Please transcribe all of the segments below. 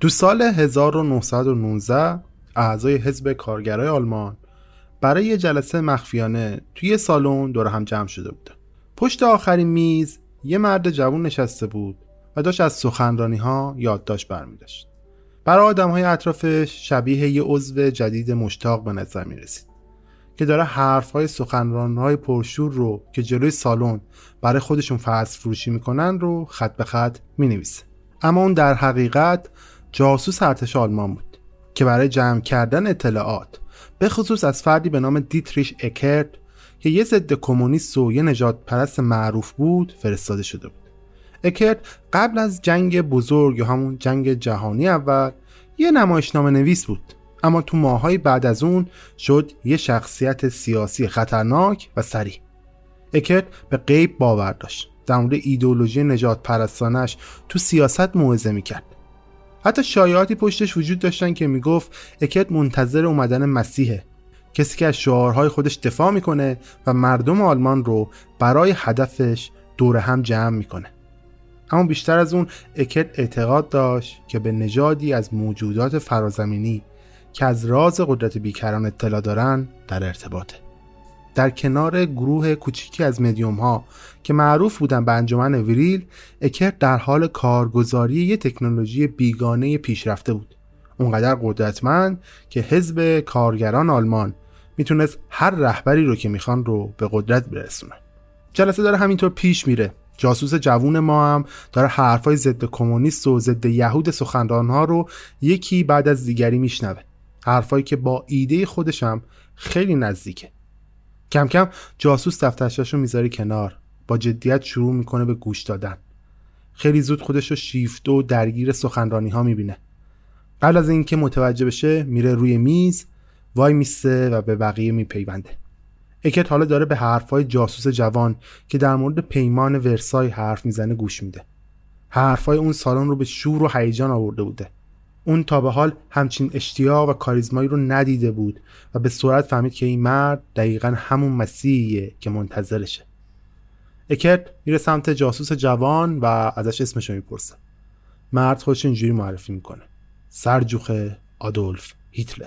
تو سال 1919 اعضای حزب کارگرای آلمان برای یه جلسه مخفیانه توی سالن دور هم جمع شده بودن پشت آخرین میز یه مرد جوون نشسته بود و داشت از سخنرانی ها یادداشت برمی داشت برای آدم های اطرافش شبیه یه عضو جدید مشتاق به نظر می رسید که داره حرف های سخنران های پرشور رو که جلوی سالن برای خودشون فصل فروشی می‌کنن رو خط به خط می نویسه. اما اون در حقیقت جاسوس ارتش آلمان بود که برای جمع کردن اطلاعات به خصوص از فردی به نام دیتریش اکرد که یه ضد کمونیست و یه نجات پرست معروف بود فرستاده شده بود. اکرد قبل از جنگ بزرگ یا همون جنگ جهانی اول یه نمایشنامه نویس بود. اما تو ماهای بعد از اون شد یه شخصیت سیاسی خطرناک و سریع. اکرد به غیب باور داشت. در مورد ایدولوژی نجات پرستانش تو سیاست موعظه می‌کرد. حتی شایعاتی پشتش وجود داشتن که می‌گفت اکت منتظر اومدن مسیحه. کسی که از شعارهای خودش دفاع می‌کنه و مردم آلمان رو برای هدفش دور هم جمع می‌کنه. اما بیشتر از اون اکت اعتقاد داشت که به نژادی از موجودات فرازمینی که از راز قدرت بیکران اطلاع دارن در ارتباطه. در کنار گروه کوچیکی از مدیوم ها که معروف بودن به انجمن ویریل اکر در حال کارگزاری یه تکنولوژی بیگانه پیشرفته بود. اونقدر قدرتمند که حزب کارگران آلمان می‌تونست هر رهبری رو که می‌خوان رو به قدرت برسونه. جلسه داره همینطور پیش میره. جاسوس جوون ما هم داره حرفای ضد کمونیست و ضد یهود سخنران ها رو یکی بعد از دیگری میشنوه. حرفایی که با ایده خودشم خیلی نزدیکه. کم کم جاسوس دفترشش رو می‌ذاره کنار. با جدیت شروع می‌کنه به گوش دادن. خیلی زود خودش رو شیفته و درگیر سخنرانی ها می‌بینه. قبل از اینکه متوجه بشه میره روی میز وای میسته و به بقیه میپیونده. اکت حالا داره به حرفهای جاسوس جوان که در مورد پیمان ورسای حرف می‌زنه گوش میده. حرفهای اون سالن رو به شور و هیجان آورده بوده. اون تا به حال همچین اشتیاق و کاریزمایی رو ندیده بود و به سرعت فهمید که این مرد دقیقا همون مسیحیه که منتظرشه. اکرت میره سمت جاسوس جوان و ازش اسمش رو می‌پرسه. مرد خودش اینجوری معرفی می‌کنه. سرجوخ آدولف هیتلر.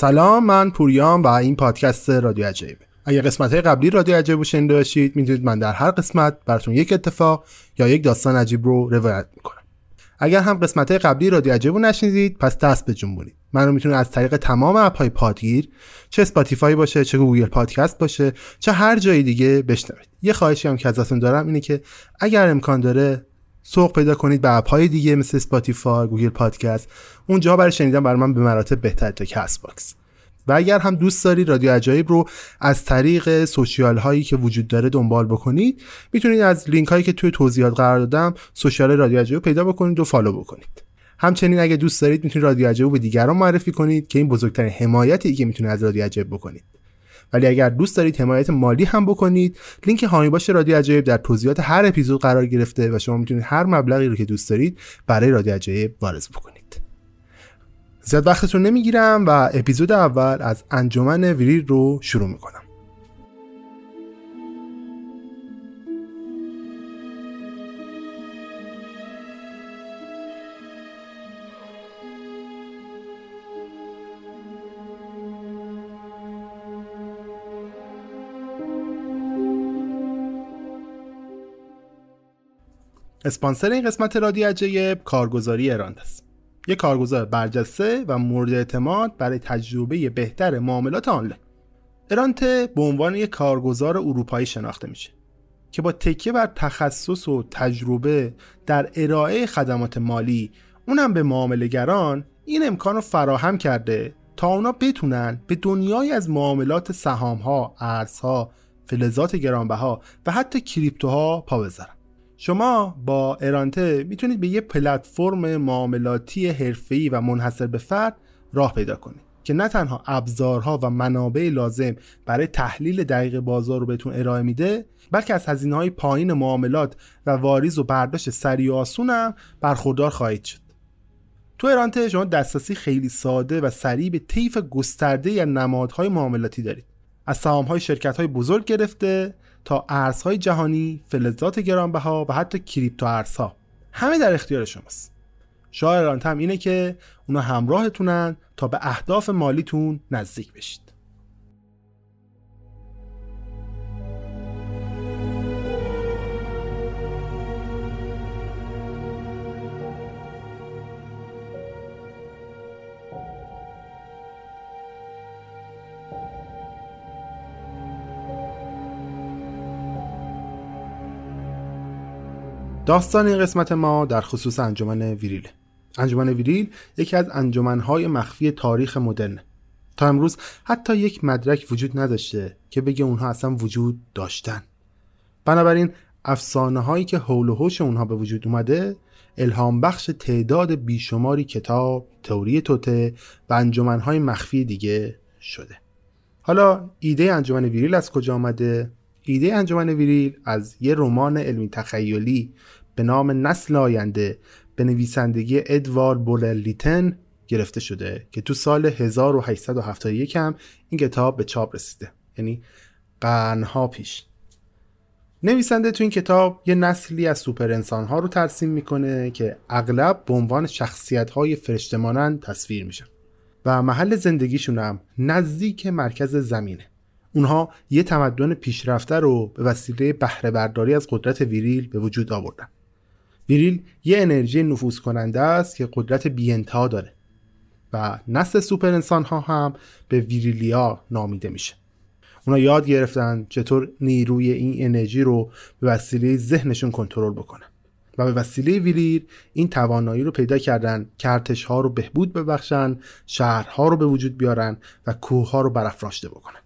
سلام من پوریام و این پادکست رادیو عجایب. اگر قسمت های قبلی رادیو عجایب رو شنیده باشید می‌دونید من در هر قسمت براتون یک اتفاق یا یک داستان عجیب رو روایت می‌کنم. اگر هم قسمت های قبلی رادیو عجایب رو نشنیدید پس دست به جنبونید من رو می‌تونید از طریق تمام app های پادگیر چه Spotify باشه چه Google Podcast باشه چه هر جای دیگه بشنوید. یه خواهشی هم که ازتون دارم اینه که اگر امکان داره سوق پیدا کنید به app های دیگه مثل Spotify Google Podcast. اونجا برای شنیدن برای من به مراتب بهتره تا Castbox. و اگر هم دوست دارید رادیو عجایب رو از طریق social هایی که وجود داره دنبال بکنید می‌تونید از لینک هایی که توی توضیحات قرار دادم social رادیو عجایب پیدا بکنید و follow بکنید. همچنین اگه دوست دارید می‌تونید رادیو عجایب به دیگران معرفی کنید که این بزرگترین حمایتی که می‌تونید از رادیو عجایب بکنید. ولی اگر دوست دارید حمایت مالی هم بکنید لینک حامی باش رادیو عجایب در توضیحات هر اپیزود قرار گرفته و شما می‌تونید هر مبلغی رو که دوست دارید برای رادیو عجایب وارد بکنید. زیاد وقتتون نمی‌گیرم و اپیزود اول از انجمن ویریل رو شروع می‌کنم. اسپانسر این قسمت رادیو عجایب کارگزاری اراند است. یک کارگزار برجسته و مورد اعتماد برای تجربه بهتر معاملات آنلاین. ارانت به عنوان یک کارگزار اروپایی شناخته میشه که با تکیه بر تخصص و تجربه در ارائه خدمات مالی اونم به معاملهگران این امکان رو فراهم کرده تا اونا بتونن به دنیای از معاملات سهامها، ارزها، فلزات گرانبها و حتی کریپتوها پا بذارن. شما با ارانته می‌تونید به یه پلتفرم معاملاتی حرفه‌ای و منحصر به فرد راه پیدا کنید که نه تنها ابزارها و منابع لازم برای تحلیل دقیق بازار رو بهتون ارائه میده بلکه از هزینه های پایین معاملات و واریز و برداشت سریع و آسون هم برخوردار خواهید شد. تو ارانته شما دسترسی خیلی ساده و سریع به طیف گسترده یا نمادهای معاملاتی دارید. از سهام‌های شرکت‌های بزرگ گرفته تا ارزهای جهانی، فلزات گرانبها و حتی کریپتو ارزها همه در اختیار شماست. شاعران هم اینه که اونا همراهتونن تا به اهداف مالیتون نزدیک بشید. داستان این قسمت ما در خصوص انجمن ویریل. انجمن ویریل یکی از انجمنهای مخفی تاریخ مدرن. تا امروز حتی یک مدرک وجود نداشته که بگه اونها اصلا وجود داشتن. بنابراین افسانه هایی که حول و حوش اونها به وجود اومده الهام بخش تعداد بیشماری کتاب، تئوری توطئه و انجمنهای مخفی دیگه شده. حالا ایده انجمن ویریل از کجا آمده؟ ایده انجمن ویریل از یه رمان علمی تخیلی به نام نسل آینده به نویسندگی ادوارد بولور لیتون گرفته شده که تو سال 1871 هم این کتاب به چاپ رسیده. یعنی قرنها پیش. نویسنده تو این کتاب یه نسلی از سوپر انسان ها رو ترسیم می‌کنه که اغلب به عنوان شخصیت های فرشته‌مانند تصویر میشن و محل زندگیشون هم نزدیک مرکز زمینه. اونها یه تمدن پیشرفته رو به وسیله بهره برداری از قدرت ویریل به وجود آوردن. ویریل یه انرژی نفوذ کننده است که قدرت بی‌انتها داره و نسل سوپر انسان ها هم به ویریلیا نامیده میشه. اونا یاد گرفتن چطور نیروی این انرژی رو به وسیله ذهنشون کنترل بکنن و به وسیله ویریل این توانایی رو پیدا کردن که ها رو بهبود ببخشن شهرها رو به وجود بیارن و کوه ها رو برافراشته بکنن.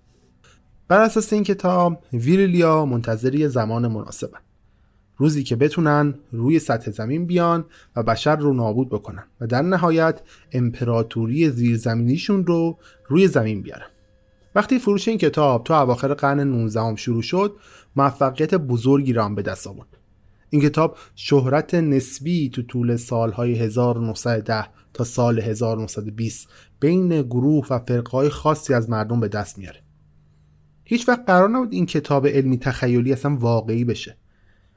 بر اساس این کتاب ویریلیا منتظری زمان مناسبن. روزی که بتونن روی سطح زمین بیان و بشر رو نابود بکنن و در نهایت امپراتوری زیرزمینیشون رو روی زمین بیارن. وقتی فروش این کتاب تو اواخر قرن 19 شروع شد موفقیت بزرگی را به دست آورد. این کتاب شهرت نسبی تو طول سالهای 1910 تا سال 1920 بین گروه و فرقهای خاصی از مردم به دست میاره. هیچ وقت قرار نبود این کتاب علمی تخیلی اصلا واقعی بشه.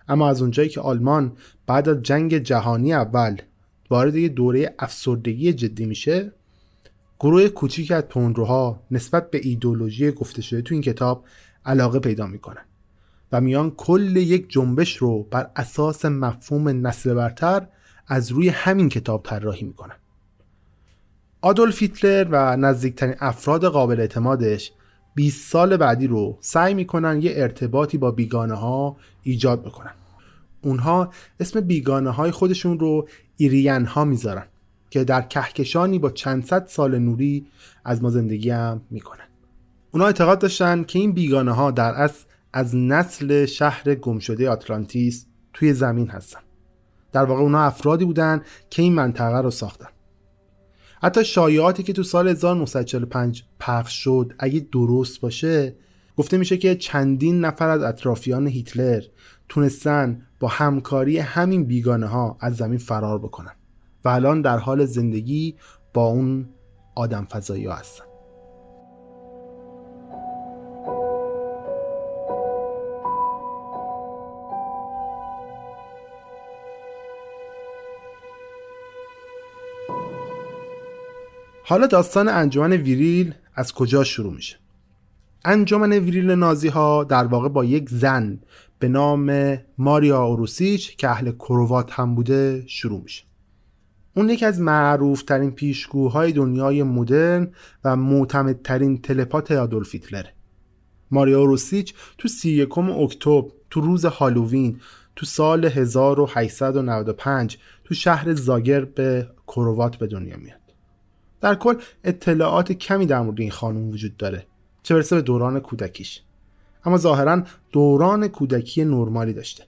اما از اونجایی که آلمان بعد از جنگ جهانی اول وارد یه دوره افسردگی جدی میشه گروه کوچیک از تندروها نسبت به ایدولوژی گفته شده تو این کتاب علاقه پیدا می‌کنن و میان کل یک جنبش رو بر اساس مفهوم نسل برتر از روی همین کتاب طراحی می‌کنن. آدولف هیتلر و نزدیکترین افراد قابل اعتمادش 20 سال بعدی رو سعی می‌کنن یه ارتباطی با بیگانه ها ایجاد بکنن. اونها اسم بیگانه های خودشون رو ایرین ها می‌ذارن که در کهکشانی با چند صد سال نوری از ما زندگی هم می‌کنن. اونا اعتقاد داشتن که این بیگانه ها در اصل از نسل شهر گمشده آتلانتیس توی زمین هستن. در واقع اونا افرادی بودن که این منطقه رو ساختن. حتی شایعاتی که تو سال 1945 پخش شد اگه درست باشه گفته میشه که چندین نفر از اطرافیان هیتلر تونستن با همکاری همین بیگانه ها از زمین فرار بکنن و الان در حال زندگی با اون آدم فضایی هستن. حالا داستان انجمن ویریل از کجا شروع میشه؟ انجمن ویریل نازی ها در واقع با یک زن به نام ماریا اوروسیچ که اهل کرواسی هم بوده شروع میشه. اون یکی از معروف ترین پیشگوهای دنیای مدرن و معتمدترین telepath آدولف هیتلره. ماریا اوروسیچ تو 31 اکتبر تو روز هالووین تو سال 1895 تو شهر زاگر به کروات به دنیا میاد. در کل اطلاعات کمی در مورد این خانم وجود داره چه برسه به دوران کودکیش. اما ظاهرا دوران کودکی نرمالی داشته.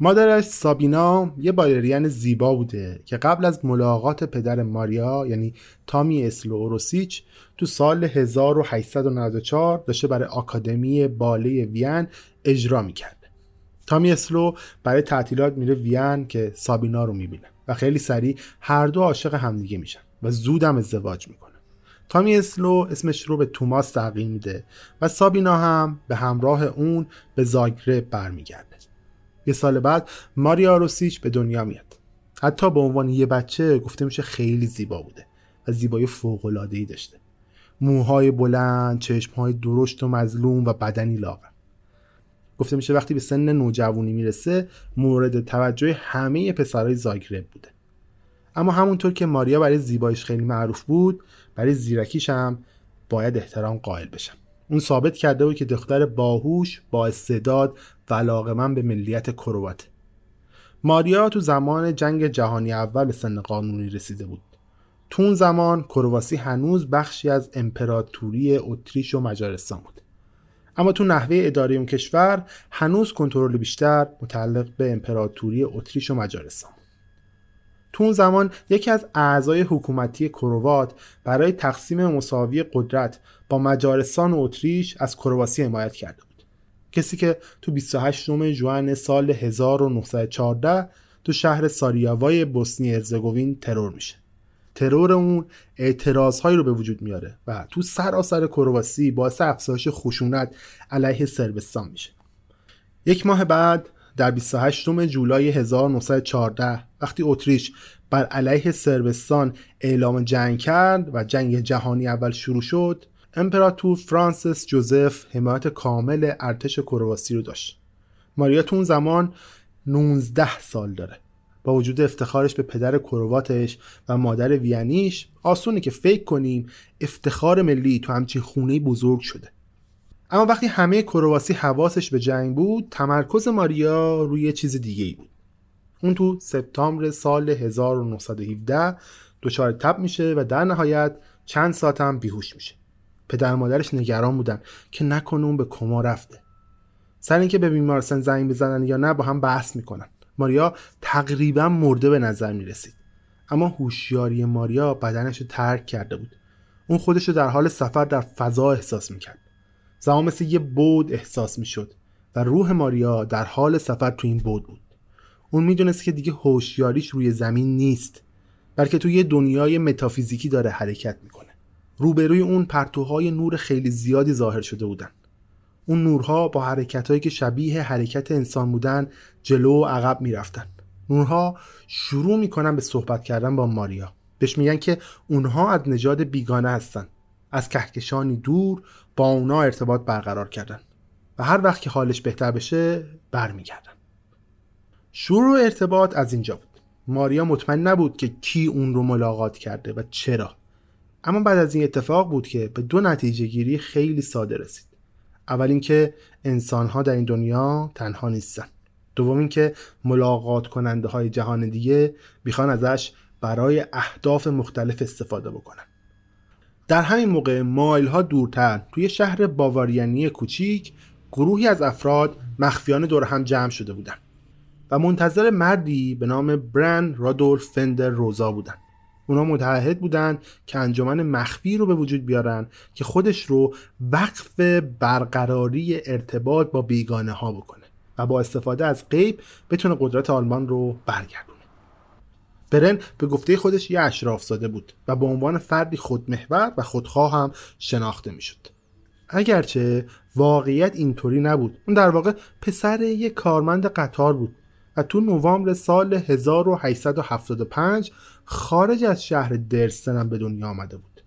مادرش سابینا یه بالرین زیبا بوده که قبل از ملاقات پدر ماریا یعنی تامی اسلو اوروسیچ تو سال 1894 داشته برای آکادمی باله وین اجرا می‌کرده تامی اسلو برای تعطیلات میره وین که سابینا رو می‌بینه و خیلی سریع هر دو عاشق همدیگه میشن. و زودم ازدواج می‌کنه. تامی اسلو اسمش رو به توماس تغییر میده و سابینا هم به همراه اون به زاگرب برمیگرده. یه سال بعد ماریا روسیچ به دنیا میاد. حتی به عنوان یه بچه گفته میشه خیلی زیبا بوده و زیبایی فوق ای داشته. موهای بلند چشمهای درشت و مظلوم و بدنی لاغر. گفته میشه وقتی به سن نوجوانی می‌رسه مورد توجه همه پسرهای زاگرب بوده. اما همونطور که ماریا برای زیباییش خیلی معروف بود برای زیرکیش هم باید احترام قائل بشم. اون ثابت کرده بود که دختر باهوش با استعداد و من به ملیت کرواته. ماریا تو زمان جنگ جهانی اول به سن قانونی رسیده بود. تو اون زمان کرواسی هنوز بخشی از امپراتوری اتریش و مجارستان بود. اما تو نحوه اداره اون کشور هنوز کنترل بیشتر متعلق به امپراتوری اتریش و مجارستان. تو اون زمان یکی از اعضای حکومتی کروات برای تقسیم مساوی قدرت با مجارستان و اتریش از کرواسی حمایت کرده بود. کسی که تو 28 جوان سال 1914 تو شهر ساریاوای بوسنی ارزگوین ترور میشه. ترور اون اعتراضهایی رو به وجود میاره و تو سراسر کرواسی باعث افزایش خشونت علیه سربستان میشه. یک ماه بعد در 28 جولای 1914 وقتی اتریش بر علیه سربستان اعلام جنگ کرد و جنگ جهانی اول شروع شد امپراتور فرانسیس جوزف حمایت کامل ارتش کرواسی رو داشت. ماریا تو اون زمان 19 سال داره. با وجود افتخارش به پدر کرواتش و مادر وینیش آسونه که فکر کنیم افتخار ملی تو همچین خونه بزرگ شده. اما وقتی همه کرواسی حواسش به جنگ بود تمرکز ماریا روی چیز دیگه بود. اون تو سپتامبر سال 1917 دچار تب میشه و در نهایت چند ساعت هم بیهوش میشه. پدر مادرش نگران بودن که نکنه اون به کما رفته. سر اینکه به بیمارستان زنگ بزنن یا نه با هم بحث می‌کنن. ماریا تقریبا مرده به نظر می‌رسید. اما هوشیاری ماریا بدنش رو ترک کرده بود. اون خودش رو در حال سفر در فضا احساس می‌کرد. زمان مثل یه بود احساس می‌شد و روح ماریا در حال سفر تو این بود بود. اون می‌دونست که دیگه هوشیاریش روی زمین نیست بلکه تو یه دنیای متافیزیکی داره حرکت می‌کنه. روبروی اون پرتوهای نور خیلی زیادی ظاهر شده بودن. اون نورها با حرکتهایی که شبیه حرکت انسان بودن جلو و عقب می‌رفتن. نورها شروع می‌کنن به صحبت کردن با ماریا. بهش میگن که اونها از نژاد بیگانه هستن. از کهکشانی دور با اونا ارتباط برقرار کردن و هر وقت که حالش بهتر بشه برمیگردن. شروع ارتباط از اینجا بود. ماریا مطمئن نبود که کی اون رو ملاقات کرده و چرا. اما بعد از این اتفاق بود که به دو نتیجه گیری خیلی ساده رسید. اول اینکه انسان ها در این دنیا تنها نیستن. دوم اینکه ملاقات کننده های جهان دیگه می‌خوان ازش برای اهداف مختلف استفاده بکنن. در همین موقع مایل ها دورتر توی شهر باواریانی کوچیک گروهی از افراد مخفیانه دور هم جمع شده بودن و منتظر مردی به نام برن رادولف فندر روزا بودن اونا متعهد بودن که انجمن مخفی رو به وجود بیارن که خودش رو وقف برقراری ارتباط با بیگانه ها بکنه و با استفاده از غیب بتونه قدرت آلمان رو برگردونه. برن به گفته خودش یه اشراف زاده بود و به عنوان فردی خودمحور و خودخواه هم شناخته می‌شد. اگرچه واقعیت اینطوری نبود اون در واقع پسر یک کارمند قطار بود و تو نوامبر سال 1875 خارج از شهر درستن هم به دنیا آمده بود.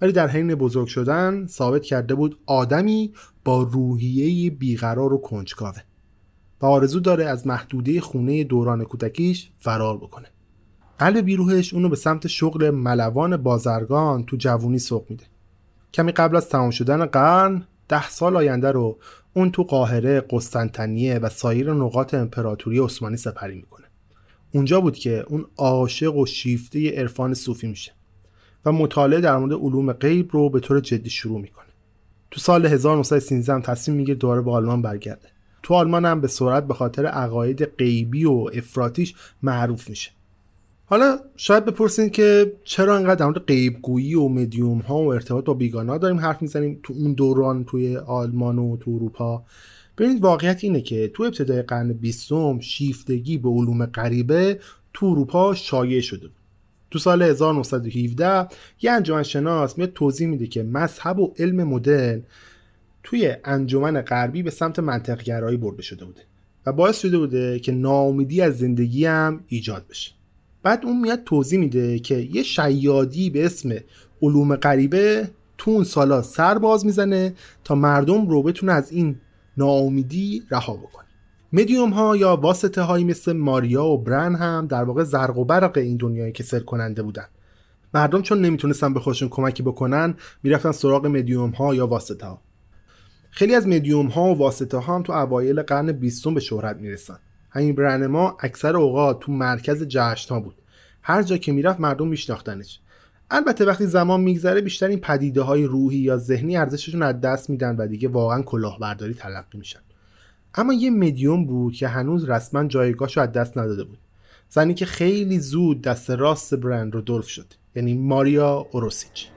ولی در حین بزرگ شدن ثابت کرده بود آدمی با روحیه بیقرار و کنجکاوه و آرزو داره از محدوده خونه دوران کودکیش فرار بکنه. قلب بیروهش اونو به سمت شغل ملوان بازرگان تو جوونی سوق میده کمی قبل از تمام شدن قرن ده سال آینده رو اون تو قاهره، قسطنطنیه و سایر نقاط امپراتوری عثمانی سپری می‌کنه. اونجا بود که اون عاشق و شیفته عرفان صوفی میشه و مطالعه در مورد علوم غیب رو به طور جدی شروع می‌کنه. تو سال 1913 هم تصمیم می‌گیره دوباره به آلمان برگرده. تو آلمان هم به سرعت به خاطر عقاید غیبی و افراتیش معروف میشه. حالا شاید بپرسین که چرا انقدر در مورد غیبگویی و مدیوم ها و ارتباط با بیگانا داریم حرف می‌زنیم تو اون دوران توی آلمان و تو اروپا؟ ببینید واقعیت اینه که تو ابتدای قرن بیستم شیفتگی به علوم غریبه تو اروپا شایع شده تو سال 1917 یه انجمن شناس میاد توضیح میده که مذهب و علم مدرن توی انجمن غربی به سمت منطقگرایی برده شده بوده و باعث شده بوده که ناامیدی از زندگی هم ایجاد بشه. بعد اون میاد توضیح میده که یه شیادی به اسم علوم غریبه تو اون سالا سر باز می‌زنه تا مردم رو بتونه از این ناامیدی رها بکنه. مدیوم ها یا واسطه هایی مثل ماریا و برن هم در واقع زرق و برق این دنیای کسل کننده بودن. مردم چون نمی‌تونستن به خودشون کمکی بکنن می‌رفتن سراغ مدیوم ها یا واسطه ها. خیلی از مدیوم ها و واسطه ها هم تو اوایل قرن بیستم به شهرت می‌رسن. همین برن ما اکثر اوقات تو مرکز جشن ها بود. هر جا که می‌رفت مردم میشناختنش. البته وقتی زمان میگذره بیشتر این پدیده های روحی یا ذهنی ارزششون از دست میدن و دیگه واقعا کلاهبرداری تلقی میشن. اما یه مدیوم بود که هنوز رسما جایگاهشو از دست نداده بود. زنی که خیلی زود دست راست برند رودولف شد. یعنی ماریا اوروسیچ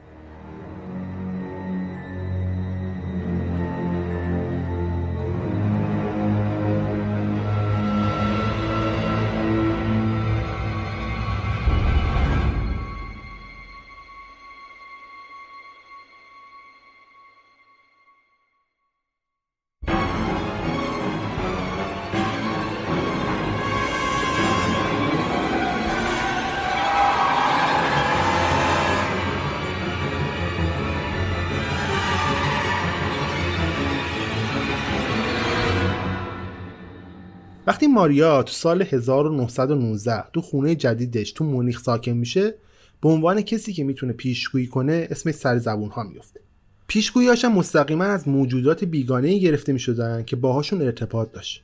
ماریا تو سال 1919 تو خونه جدیدش تو مونیخ ساکن میشه به عنوان کسی که می‌تونه پیشگویی کنه اسمش سر زبون ها میفته پیشگوییاش هم مستقیما از موجودات بیگانه گرفته می‌شدن که باهاشون ارتباط داشت.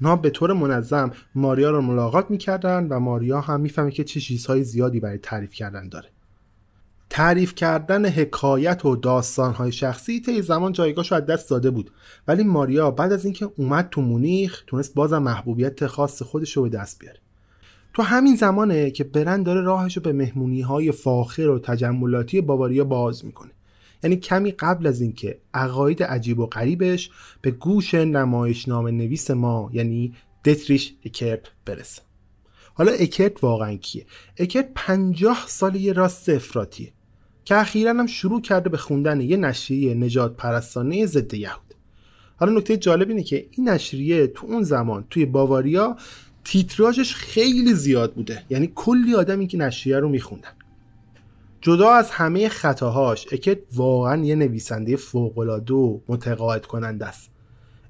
اونها به طور منظم ماریا رو ملاقات می‌کردن و ماریا هم می‌فهمه که چه چیزهای زیادی برای تعریف کردن داره. تعریف کردن حکایت و داستانهای شخصی طی زمان جایگاهش از دست داده بود. ولی ماریا بعد از اینکه اومد تو مونیخ تونست بازم محبوبیت خاص خودش رو به دست بیاره. تو همین زمانه که برن داره راهش رو به مهمونی های فاخر و تجملاتی باواریا باز می‌کنه. یعنی کمی قبل از اینکه عقاید عجیب و غریبش به گوش نمایشنامه نویس ما یعنی دتریش اکرپ برسه. حالا اکرت واقعا کیه؟ اکرت پنجاه سال یه راست افراتیه که اخیرا هم شروع کرده به خوندن یه نشریه نجات پرستانه ضد یهود. حالا نکته جالب اینه که این نشریه تو اون زمان توی باواریا تیتراژش خیلی زیاد بوده. یعنی کلی آدمی که نشریه رو میخوندن. جدا از همه خطاهاش اکت واقعا یه نویسنده فوقالعاده و متقاعد کننده است.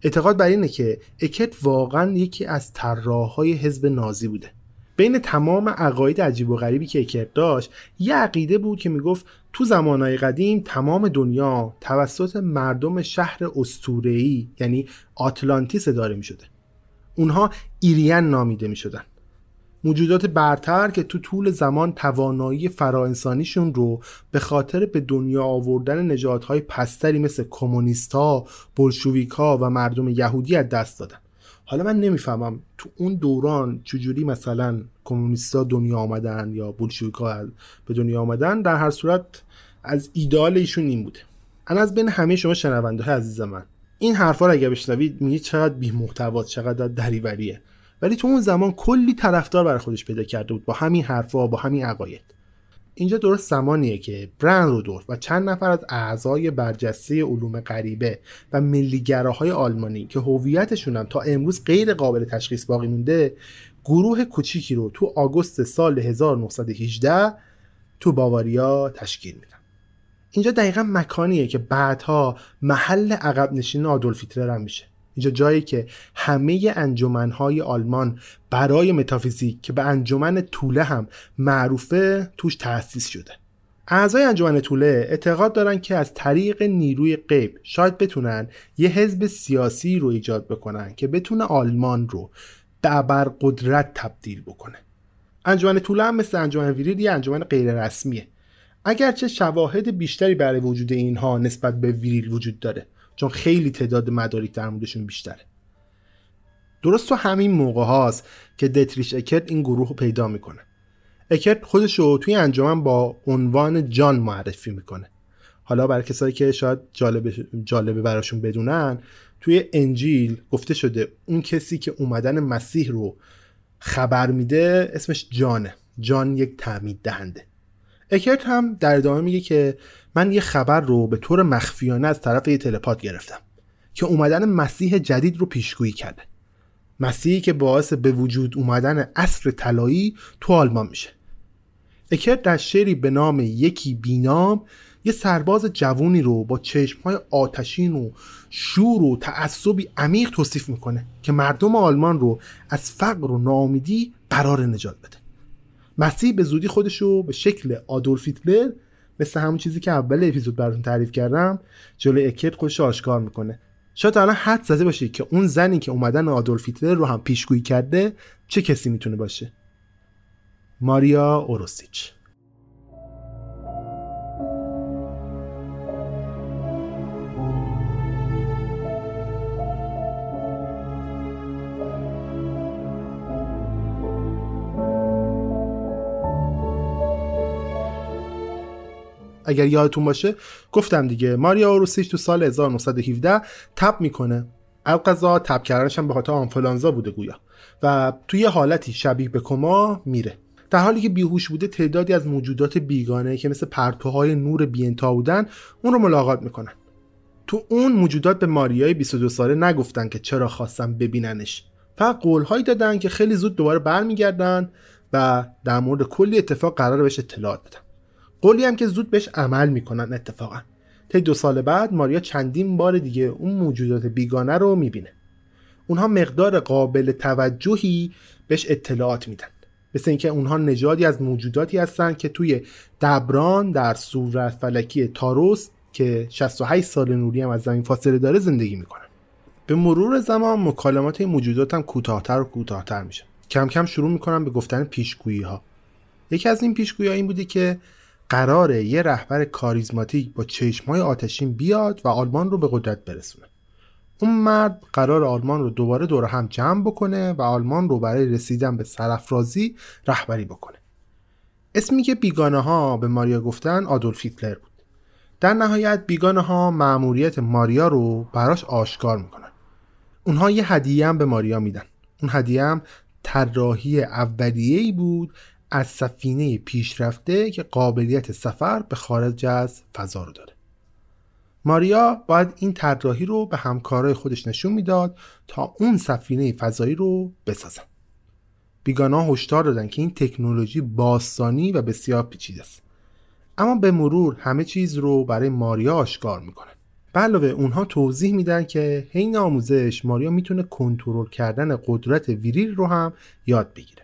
اعتقاد بر اینه که اکت واقعا یکی از طراحهای حزب نازی بوده. بین تمام عقاید عجیب و غریبی که اکت داشت یه عقیده بود که می‌گفت تو زمانهای قدیم تمام دنیا توسط مردم شهر استورهی یعنی آتلانتیس داره می‌شده. اونها ایریان نامیده می‌شدن. موجودات برتر که تو طول زمان توانایی فراانسانیشون رو به خاطر به دنیا آوردن نژادهای پستری مثل کمونیستا، بلشویکا و مردم یهودی از دست دادن. حالا من نمی‌فهمم تو اون دوران چجوری مثلا کمونیستا دنیا آمدن یا بولشویکا به دنیا آمدن در هر صورت از ایدال ایشون این بوده. انا از بین همه شما شنونده های عزیز من این حرفا رو اگه بشنوید میگی چقدر بی محتوا چقدر دریوریه. ولی تو اون زمان کلی طرفدار برای خودش پیدا کرده بود با همین حرفا با همین عقاید. اینجا درست زمانیه که برن رودولف و چند نفر از اعضای برجسته علوم غریبه و ملیگراهای آلمانی که هویتشون هم تا امروز غیر قابل تشخیص باقی مونده گروه کوچیکی رو تو آگوست سال 1918 تو باواریا تشکیل میدن. اینجا دقیقا مکانیه که بعدها محل عقب نشین آدولف هیتلر هم میشه. اینجا جایی که همه انجمنهای آلمان برای متافیزیک که به انجمن طوله هم معروفه توش تأسیس شده. اعضای انجمن طوله اعتقاد دارن که از طریق نیروی غیب شاید بتونن یه حزب سیاسی رو ایجاد بکنن که بتونه آلمان رو به قدرت تبدیل بکنه. انجمن طوله هم مثل انجمن ویرید یه انجمن غیر رسمیه اگرچه شواهد بیشتری برای وجود اینها نسبت به ویریل وجود داره چون خیلی تعداد مدارک در موردشون بیشتره. درست تو همین موقع هاست که دتریش اکرت این گروه رو پیدا می‌کنه. اکرت خودش رو توی انجمن با عنوان جان معرفی می‌کنه. حالا برای کسایی که شاید جالبه, جالبه براشون بدونن توی انجیل گفته شده اون کسی که اومدن مسیح رو خبر میده اسمش جانه. جان یک تعمید دهنده. اکرت هم در ادامه میگه که من یه خبر رو به طور مخفیانه از طرف یه تلپات گرفتم که اومدن مسیح جدید رو پیشگویی کرده. مسیحی که باعث به وجود اومدن عصر طلایی تو آلمان میشه. اکرت در شعری به نام یکی بینام یه سرباز جوونی رو با چشمهای آتشین و شور و تعصبی عمیق توصیف می‌کنه که مردم آلمان رو از فقر و ناامیدی قرار نجات بده. مسیح به زودی خودش رو به شکل آدولف هیتلر مثل همون چیزی که اول اپیزود براتون تعریف کردم جلوی اکت خودش آشکار می‌کنه. شاید الان حد زده باشید که اون زنی که اومدن آدولف هیتلر رو هم پیشگویی کرده چه کسی می‌تونه باشه؟ ماریا اوروسیچ. اگر یادتون باشه گفتم دیگه ماریا اوروسیچ تو سال 1917 تب می‌کنه. القضا تب کردنش هم به خاطر آنفلانزا بوده گویا. و توی حالتی شبیه به کما میره. در حالی که بیهوش بوده تعدادی از موجودات بیگانه که مثل پرتوهای نور بیانتا بودن اون رو ملاقات می‌کنن. تو اون موجودات به ماریای 22 ساله نگفتن که چرا خواستن ببیننش. فقط قولهایی دادن که خیلی زود دوباره برمیگردن و در مورد کلی اتفاق قرار بهش اطلاعات بدن. قولی هم که زود بهش عمل می‌کنن اتفاقا. تا دو سال بعد ماریا چندین بار دیگه اون موجودات بیگانه رو می‌بینه. اونها مقدار قابل توجهی بهش اطلاعات میدن. مثل اینکه اونها نژادی از موجوداتی هستن که توی دبران در صورت فلکی تاروس که 68 سال نوری هم از زمین فاصله داره زندگی می‌کنن. به مرور زمان مکالمات این موجودات هم کوتاهتر و کوتاهتر میشه. کم کم شروع می‌کنن به گفتن پیشگویی ها یکی از این پیشگویی این بوده که قراره یه رهبر کاریزماتیک با چشمای آتشین بیاد و آلمان رو به قدرت برسونه. اون مرد قرار آلمان رو دوباره دور هم جمع بکنه و آلمان رو برای رسیدن به سرافرازی رهبری بکنه. اسمی که بیگانه ها به ماریا گفتن آدولف هیتلر بود. در نهایت بیگانه ها معموریت ماریا رو براش آشکار می‌کنن. اونها یه هدیه هم به ماریا میدن. اون هدیه هم طراحی اولیه‌ای بود از سفینه پیشرفته که قابلیت سفر به خارج از فضا رو داره. ماریا باید این طراحی رو به همکارای خودش نشون می‌داد تا اون سفینه فضایی رو بسازن. بیگانا هشدار دادن که این تکنولوژی باستانی و بسیار پیچیده است. اما به مرور همه چیز رو برای ماریا آشکار می‌کنن. به علاوه اونها توضیح میدن که حین آموزش ماریا می‌تونه کنترل کردن قدرت ویریل رو هم یاد بگیره.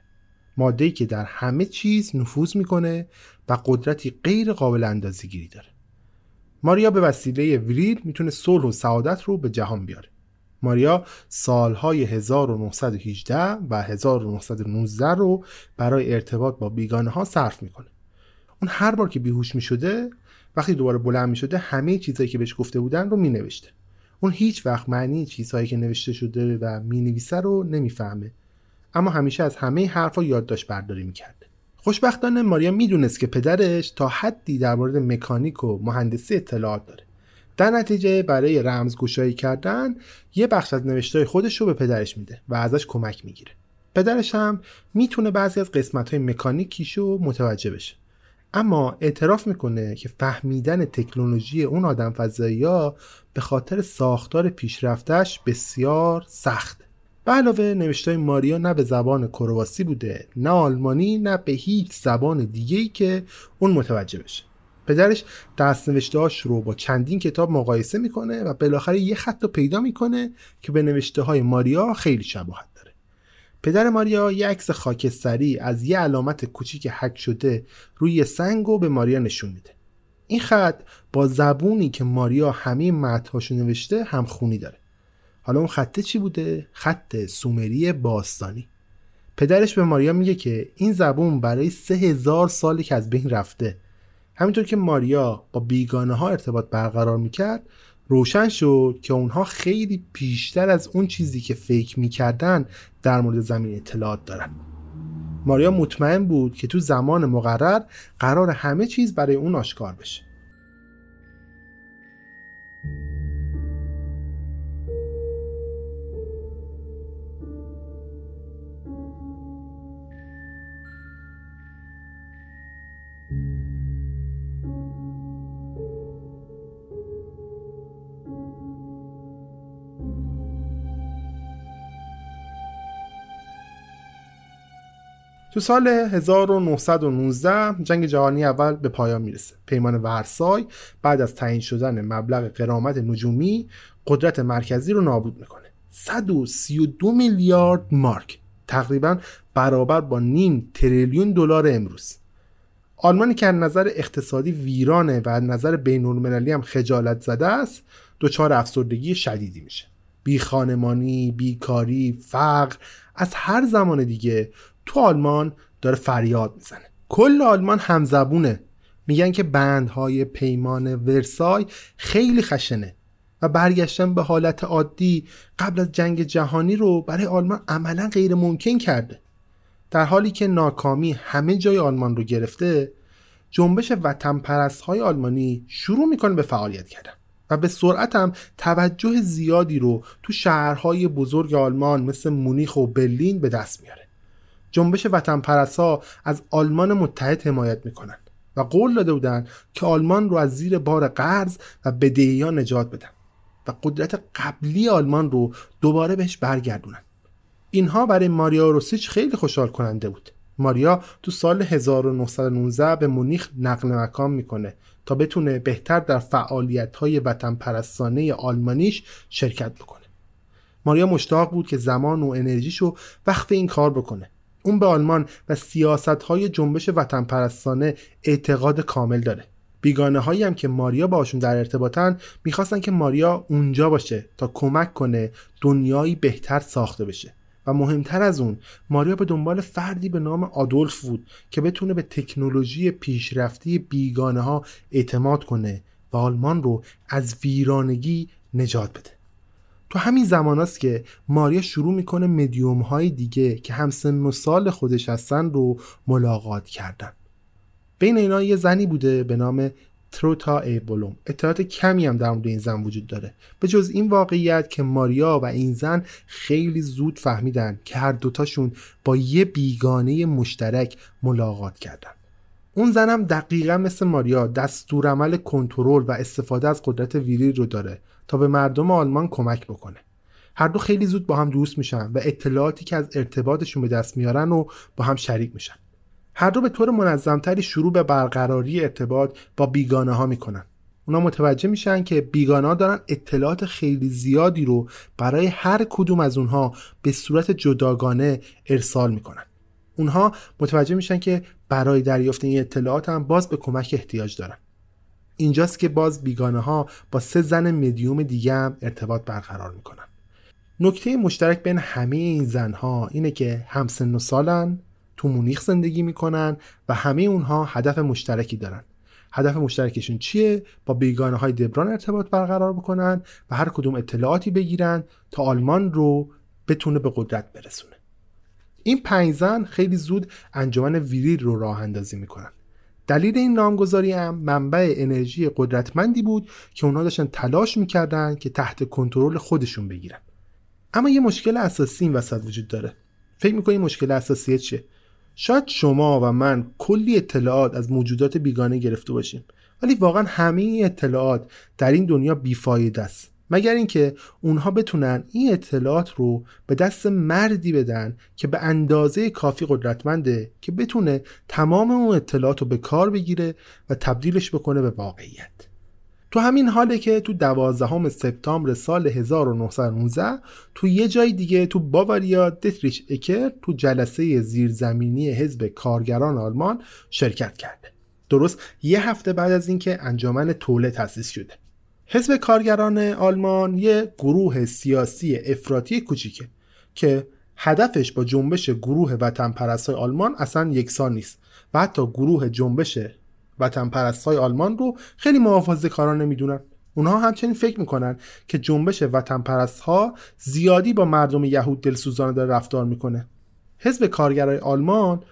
ماده‌ای که در همه چیز نفوذ می‌کنه و قدرتی غیر قابل اندازه‌گیری داره. ماریا به وسیله ویریل می‌تونه صلح و سعادت رو به جهان بیاره. ماریا سالهای 1918 و 1919 رو برای ارتباط با بیگانه ها صرف می‌کنه. اون هر بار که بیهوش می‌شده وقتی دوباره بلند می‌شده همه چیزهایی که بهش گفته بودن رو مینوشته. اون هیچ وقت معنی چیزهایی که نوشته شده و می‌نویسه رو نمی‌فهمه. اما همیشه از همه حرفا یادداشت برداری می‌کرده خوشبختانه ماریا می‌دونست که پدرش تا حدی در مورد مکانیک و مهندسی اطلاعات داره. در نتیجه برای رمزگشایی کردن یه بخش از نوشته خودش رو به پدرش میده و ازش کمک می‌گیره. پدرش هم می‌تونه بعضی از قسمت های مکانیکیشو متوجه بشه. اما اعتراف می‌کنه که فهمیدن تکنولوژی اون آدم فضایی به خاطر ساختار پیشرفتش بسیار سخت به علاوه نوشته ماریا نه به زبان کرواسی بوده نه آلمانی نه به هیچ زبان دیگه‌ای که اون متوجه بشه. پدرش دست نوشتهاش رو با چندین کتاب مقایسه می‌کنه و بالاخره یه خط رو پیدا می‌کنه که به نوشته های ماریا خیلی شباهت داره. پدر ماریا یه عکس خاکستری از یه علامت کوچیک حک شده روی سنگ و به ماریا نشون میده. این خط با زبونی که ماریا همه متنهاشو نوشته همخونی داره. حالا اون خطه چی بوده؟ خط سومری باستانی. پدرش به ماریا میگه که این زبون برای سه هزار سالی که از بین رفته. همینطور که ماریا با بیگانه ها ارتباط برقرار می‌کرد روشن شد که اونها خیلی بیشتر از اون چیزی که فکر می‌کردن در مورد زمین اطلاعات دارن. ماریا مطمئن بود که تو زمان مقرر قرار همه چیز برای اون آشکار بشه. تو سال 1919 جنگ جهانی اول به پایان می‌رسه. پیمان ورسای بعد از تعیین شدن مبلغ قرامت نجومی قدرت مرکزی رو نابود می‌کنه. 132 میلیارد مارک تقریبا برابر با نیم تریلیون دلار امروز. آلمانی که از نظر اقتصادی ویرانه و از نظر بین المللی هم خجالت زده است دچار افسردگی شدیدی میشه. بی خانمانی، بیکاری، فقر از هر زمان دیگه تو آلمان داره فریاد می‌زنه. کل آلمان همزبونه. میگن که بندهای پیمان ورسای خیلی خشنه و برگشتن به حالت عادی قبل از جنگ جهانی رو برای آلمان عملا غیر ممکن کرده. در حالی که ناکامی همه جای آلمان رو گرفته جنبش وطن پرست های آلمانی شروع می‌کنه به فعالیت کردن و به سرعت هم توجه زیادی رو تو شهرهای بزرگ آلمان مثل مونیخ و برلین به دست میاره. جنبش وطن ها از آلمان متحد حمایت می‌کنن و قول داده بودند که آلمان رو از زیر بار قرض و بدهی نجات بدن و قدرت قبلی آلمان رو دوباره بهش برگردونن. اینها برای ماریا روسیچ خیلی خوشحال کننده بود. ماریا تو سال 1919 به مونیخ نقل مکان می‌کنه تا بتونه بهتر در فعالیت های وطن پرستانه آلمانیش شرکت بکنه. ماریا مشتاق بود که زمان و انرژیشو وقت این کار بکنه. اون به آلمان و سیاست های جنبش وطن پرستانه اعتقاد کامل داره. بیگانه هایی هم که ماریا باشون در ارتباطن می‌خواستن که ماریا اونجا باشه تا کمک کنه دنیایی بهتر ساخته بشه. و مهمتر از اون ماریا به دنبال فردی به نام آدولف بود که بتونه به تکنولوژی پیشرفتی بیگانه ها اعتماد کنه و آلمان رو از ویرانگی نجات بده. تو همین زمان است که ماریا شروع می‌کنه مدیوم های دیگه که هم سن و سال خودش هستن رو ملاقات کردن. بین اینا یه زنی بوده به نام تروتا ایبولوم اطلاعات کمی هم در مورد این زن وجود داره. به جز این واقعیت که ماریا و این زن خیلی زود فهمیدن که هر دوتاشون با یه بیگانه مشترک ملاقات کردن. اون زنم دقیقا مثل ماریا دستورالعمل کنترل و استفاده از قدرت ویری رو داره. تا به مردم آلمان کمک بکنه. هر دو خیلی زود با هم دوست میشن و اطلاعاتی که از ارتباطشون به دست میارن و با هم شریک میشن. هر دو به طور منظمتری شروع به برقراری ارتباط با بیگانه ها می‌کنن. اونا متوجه میشن که بیگانه ها دارن اطلاعات خیلی زیادی رو برای هر کدوم از اونها به صورت جداگانه ارسال می‌کنن. اونها متوجه میشن که برای دریافت این اطلاعات هم باز به کمک احتیاج دارن. اینجاست که باز بیگانه ها با سه زن مدیوم دیگه هم ارتباط برقرار می‌کنن. نکته مشترک بین همه این زنها اینه که همسن و سالن تو مونیخ زندگی می‌کنن و همه اونها هدف مشترکی دارن. هدف مشترکشون چیه؟ با بیگانه های دبران ارتباط برقرار بکنن و هر کدوم اطلاعاتی بگیرن تا آلمان رو بتونه به قدرت برسونه. این پنج زن خیلی زود انجمن ویریل رو راه اندازی می‌کنن. دلیل این نامگذاری هم منبع انرژی قدرتمندی بود که اونا داشتن تلاش می‌کردن که تحت کنترل خودشون بگیرن. اما یه مشکل اساسی این وسط وجود داره. فکر می‌کنی مشکل اساسی چیه؟ شاید شما و من کلی اطلاعات از موجودات بیگانه گرفته باشیم ولی واقعا همه اطلاعات در این دنیا بیفاید است. مگر اینکه اونها بتونن این اطلاعات رو به دست مردی بدن که به اندازه کافی قدرتمنده که بتونه تمام اون اطلاعات رو به کار بگیره و تبدیلش بکنه به واقعیت. تو همین حاله که تو دوازدهم سپتامبر سال 1919 تو یه جای دیگه تو باواریا دتریش اکر تو جلسه زیرزمینی حزب کارگران آلمان شرکت کرده. درست یه هفته بعد از اینکه انجمن توله تأسیس شده. حزب کارگران آلمان یه گروه سیاسی افراطی کوچیکه که هدفش با جنبش گروه وطن پرستای آلمان اصلا یکسان نیست و حتی گروه جنبش وطن پرستای آلمان رو خیلی محافظه کاران نمی‌دونن اونها همچنین فکر می‌کنن که جنبش وطن پرست زیادی با مردم یهود دلسوزانه داره رفتار می‌کنه. حزب کارگرای آلمان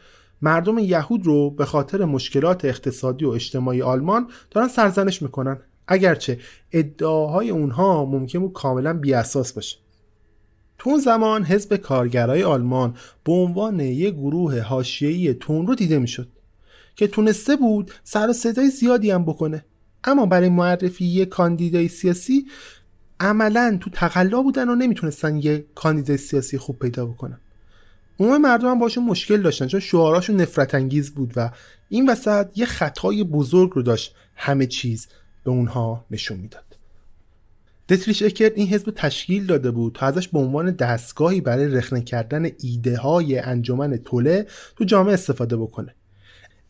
مردم یهود رو به خاطر مشکلات اقتصادی و اجتماعی آلمان دارن سرزنش می‌کنن. اگرچه ادعاهای اونها ممکن بود کاملا بیاساس باشه. تو اون زمان حزب کارگرای آلمان به عنوان یک گروه حاشیه‌ای تون رو دیده می‌شد که تونسته بود سر و صدای زیادی هم بکنه. اما برای معرفی یک کاندیدای سیاسی عملا تو تقلا بودن و نمی‌تونستن یه کاندیدای سیاسی خوب پیدا بکنن. عموم مردم هم باشون مشکل داشتن چون شعاراشون نفرت انگیز بود و این وسط یه خطای بزرگ رو داشت همه چیز. به اونها نشون می‌داد. دتریش اکرد این حزب تشکیل داده بود تا ازش به عنوان دستگاهی برای رخنه کردن ایده های انجمن توله تو جامعه استفاده بکنه.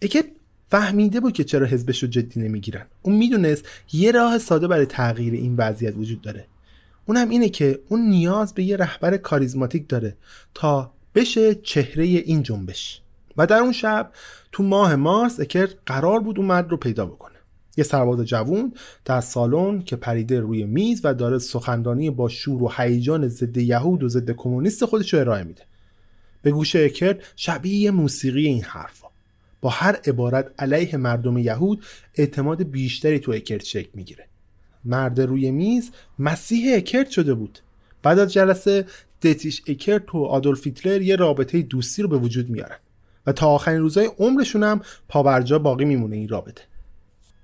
اکرد فهمیده بود که چرا حزبش رو جدی نمی‌گیرن. اون می‌دونست یه راه ساده برای تغییر این وضعیت وجود داره. اونم اینه که اون نیاز به یه رهبر کاریزماتیک داره تا بشه چهره این جنبش. و در اون شب تو ماه مارس اکرد قرار بود اون مرد رو پیدا بکنه. یه سرباز جوون در سالن که پریده روی میز و داره سخنرانی با شور و هیجان ضد یهود و ضد کمونیست خودش رو ارائه میده. به گوش اکرد شبیه موسیقی این حرفا. با هر عبارت علیه مردم یهود اعتماد بیشتری تو اکرد شکل می‌گیره. مرد روی میز مسیح اکرد شده بود. بعد از جلسه دتیش اکرد و آدولف هیتلر یه رابطه دوستی رو به وجود میارن و تا آخرین روزهای عمرشون هم پابرجا باقی میمونه این رابطه.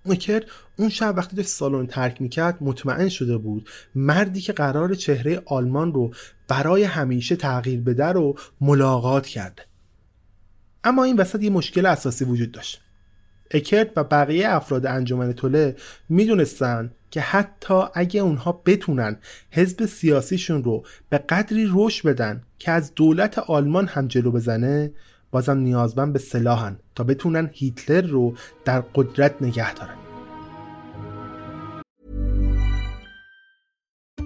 مکر اون شب وقتی داشت سالن ترک می‌کرد مطمئن شده بود مردی که قرار چهره آلمان رو برای همیشه تغییر بده رو ملاقات کرده اما این وسط یه مشکل اساسی وجود داشت. اکرت و بقیه افراد انجمن توله می‌دونستن که حتی اگه اونها بتونن حزب سیاسیشون رو به قدری رشد بدن که از دولت آلمان هم جلو بزنه بازم نیازمند به سلاحن تا بتونن هیتلر رو در قدرت نگه دارن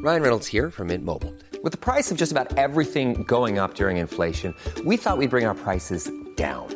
Ryan Reynolds here from Mint Mobile. With the price of just about everything going up during inflation, we thought we'd bring our prices down.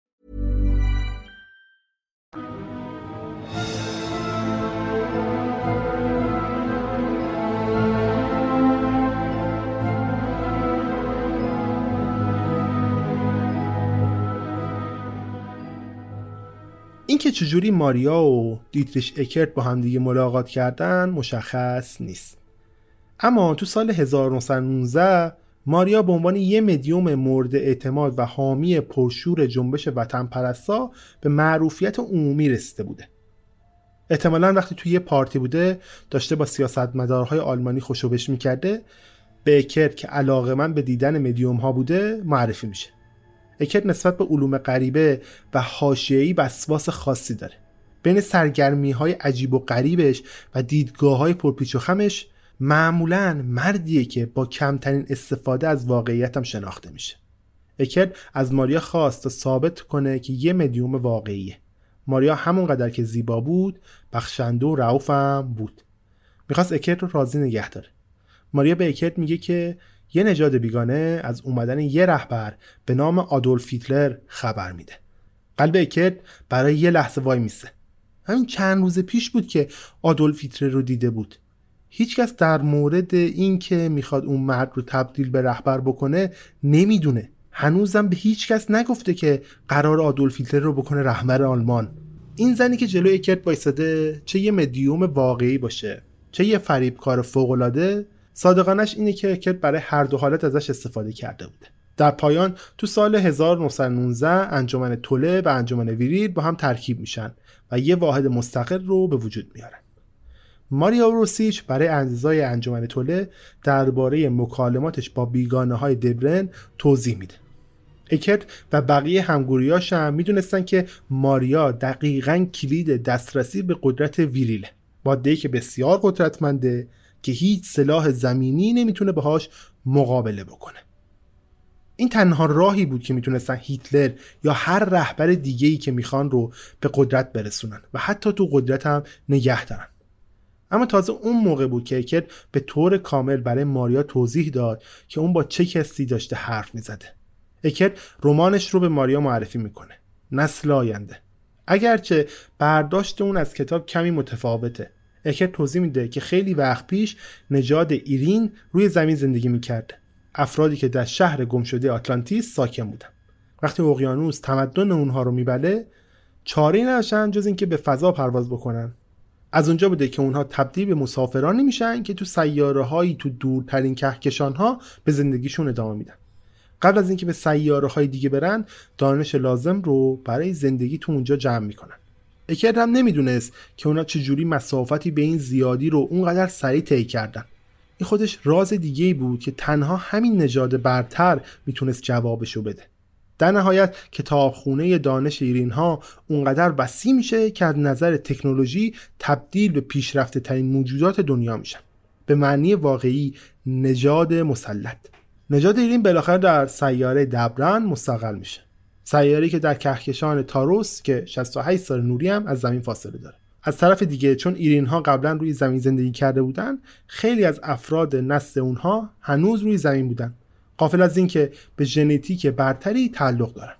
اینکه چجوری ماریا و دیتریش اکرت با همدیگه ملاقات کردن مشخص نیست. اما تو سال 1919 ماریا به عنوان یه مدیوم مورد اعتماد و حامی پرشور جنبش وطن پرستا به معروفیت عمومی رسیده بوده. احتمالا وقتی توی یه پارتی بوده داشته با سیاستمدارهای آلمانی خوشوبش می‌کرده به اکرت که علاقه من به دیدن مدیوم ها بوده معرفی میشه. اکرت نسبت به علوم غریبه و حاشیه‌ای وسواس خاصی داره. بین سرگرمی های عجیب و غریبش و دیدگاه های پرپیچ و خمش معمولا مردیه که با کمترین استفاده از واقعیت هم شناخته میشه. اکرت از ماریا خواست تا ثابت کنه که یه مدیوم واقعیه. ماریا همونقدر که زیبا بود بخشنده و رعوف بود. می‌خواست اکرت رو راضی نگه داره. ماریا به اکرت میگه که یه نژاد بیگانه از اومدن یه رهبر به نام آدولف هیتلر خبر میده. قلب اکرت برای یه لحظه وای میسه. همین چند روز پیش بود که آدولف هیتلر رو دیده بود. هیچکس در مورد این که می‌خواد اون مرد رو تبدیل به رهبر بکنه نمی‌دونه. هنوزم به هیچکس نگفته که قراره آدولف هیتلر رو بکنه رهبر آلمان. این زنی که جلوی اکرت وایساده چه یه مدیوم واقعی باشه چه یه فریبکار فوق‌العاده صادقانه‌ش اینه که اکرت برای هر دو حالت ازش استفاده کرده بوده. در پایان تو سال 1919 انجمن توله و انجمن ویریل با هم ترکیب میشن و یه واحد مستقل رو به وجود میارن. ماریا روسیچ برای اعضای انجمن توله درباره مکالماتش با بیگانه های دبرن توضیح میده. اکرت و بقیه همگوریاش هم می‌دونستن که ماریا دقیقا کلید دسترسی به قدرت ویریله. ماده که بسیار قدرتمنده که هیچ سلاح زمینی نمی‌تونه باهاش مقابله بکنه. این تنها راهی بود که می‌تونستن هیتلر یا هر رهبر دیگه ای که می‌خوان رو به قدرت برسونن و حتی تو قدرت هم نگه دارن. اما تازه اون موقع بود که اکر به طور کامل برای ماریا توضیح داد که اون با چه کسی داشته حرف می‌زده. اکر رمانش رو به ماریا معرفی می‌کنه. نسل آینده. اگرچه برداشت اون از کتاب کمی متفاوته اکر توضیح میده که خیلی وقت پیش نژاد ایرین روی زمین زندگی می‌کرده افرادی که در شهر گمشده آتلانتیس ساکن بودن وقتی اقیانوس تمدن اونها رو میبله چاره نداشتن جز اینکه به فضا پرواز بکنن. از اونجا بوده که اونها تبدیل به مسافرانی میشن که تو سیاره هایی تو دورترین کهکشان ها به زندگیشون ادامه میدن. قبل از اینکه به سیاره های دیگه برن دانش لازم رو برای زندگی تو اونجا جمع می‌کنن. اکرد هم نمی‌دونست که اونا چجوری مسافتی به این زیادی رو اونقدر سریع طی کردن. این خودش راز دیگه ای بود که تنها همین نژاد برتر می‌تونست جوابشو بده. در نهایت کتابخونه دانش ایرین ها اونقدر وسیع میشه که از نظر تکنولوژی تبدیل به پیشرفته ترین موجودات دنیا میشن. به معنی واقعی نژاد مسلط. نژاد ایرین بالاخره در سیاره دبرن مستقل میشه. سیاره که در کهکشان تاروس که 68 سال نوری هم از زمین فاصله داره. از طرف دیگه چون ایرین ها قبلا روی زمین زندگی کرده بودن خیلی از افراد نسل اونها هنوز روی زمین بودن قافل از اینکه به ژنتیک برتری تعلق دارن.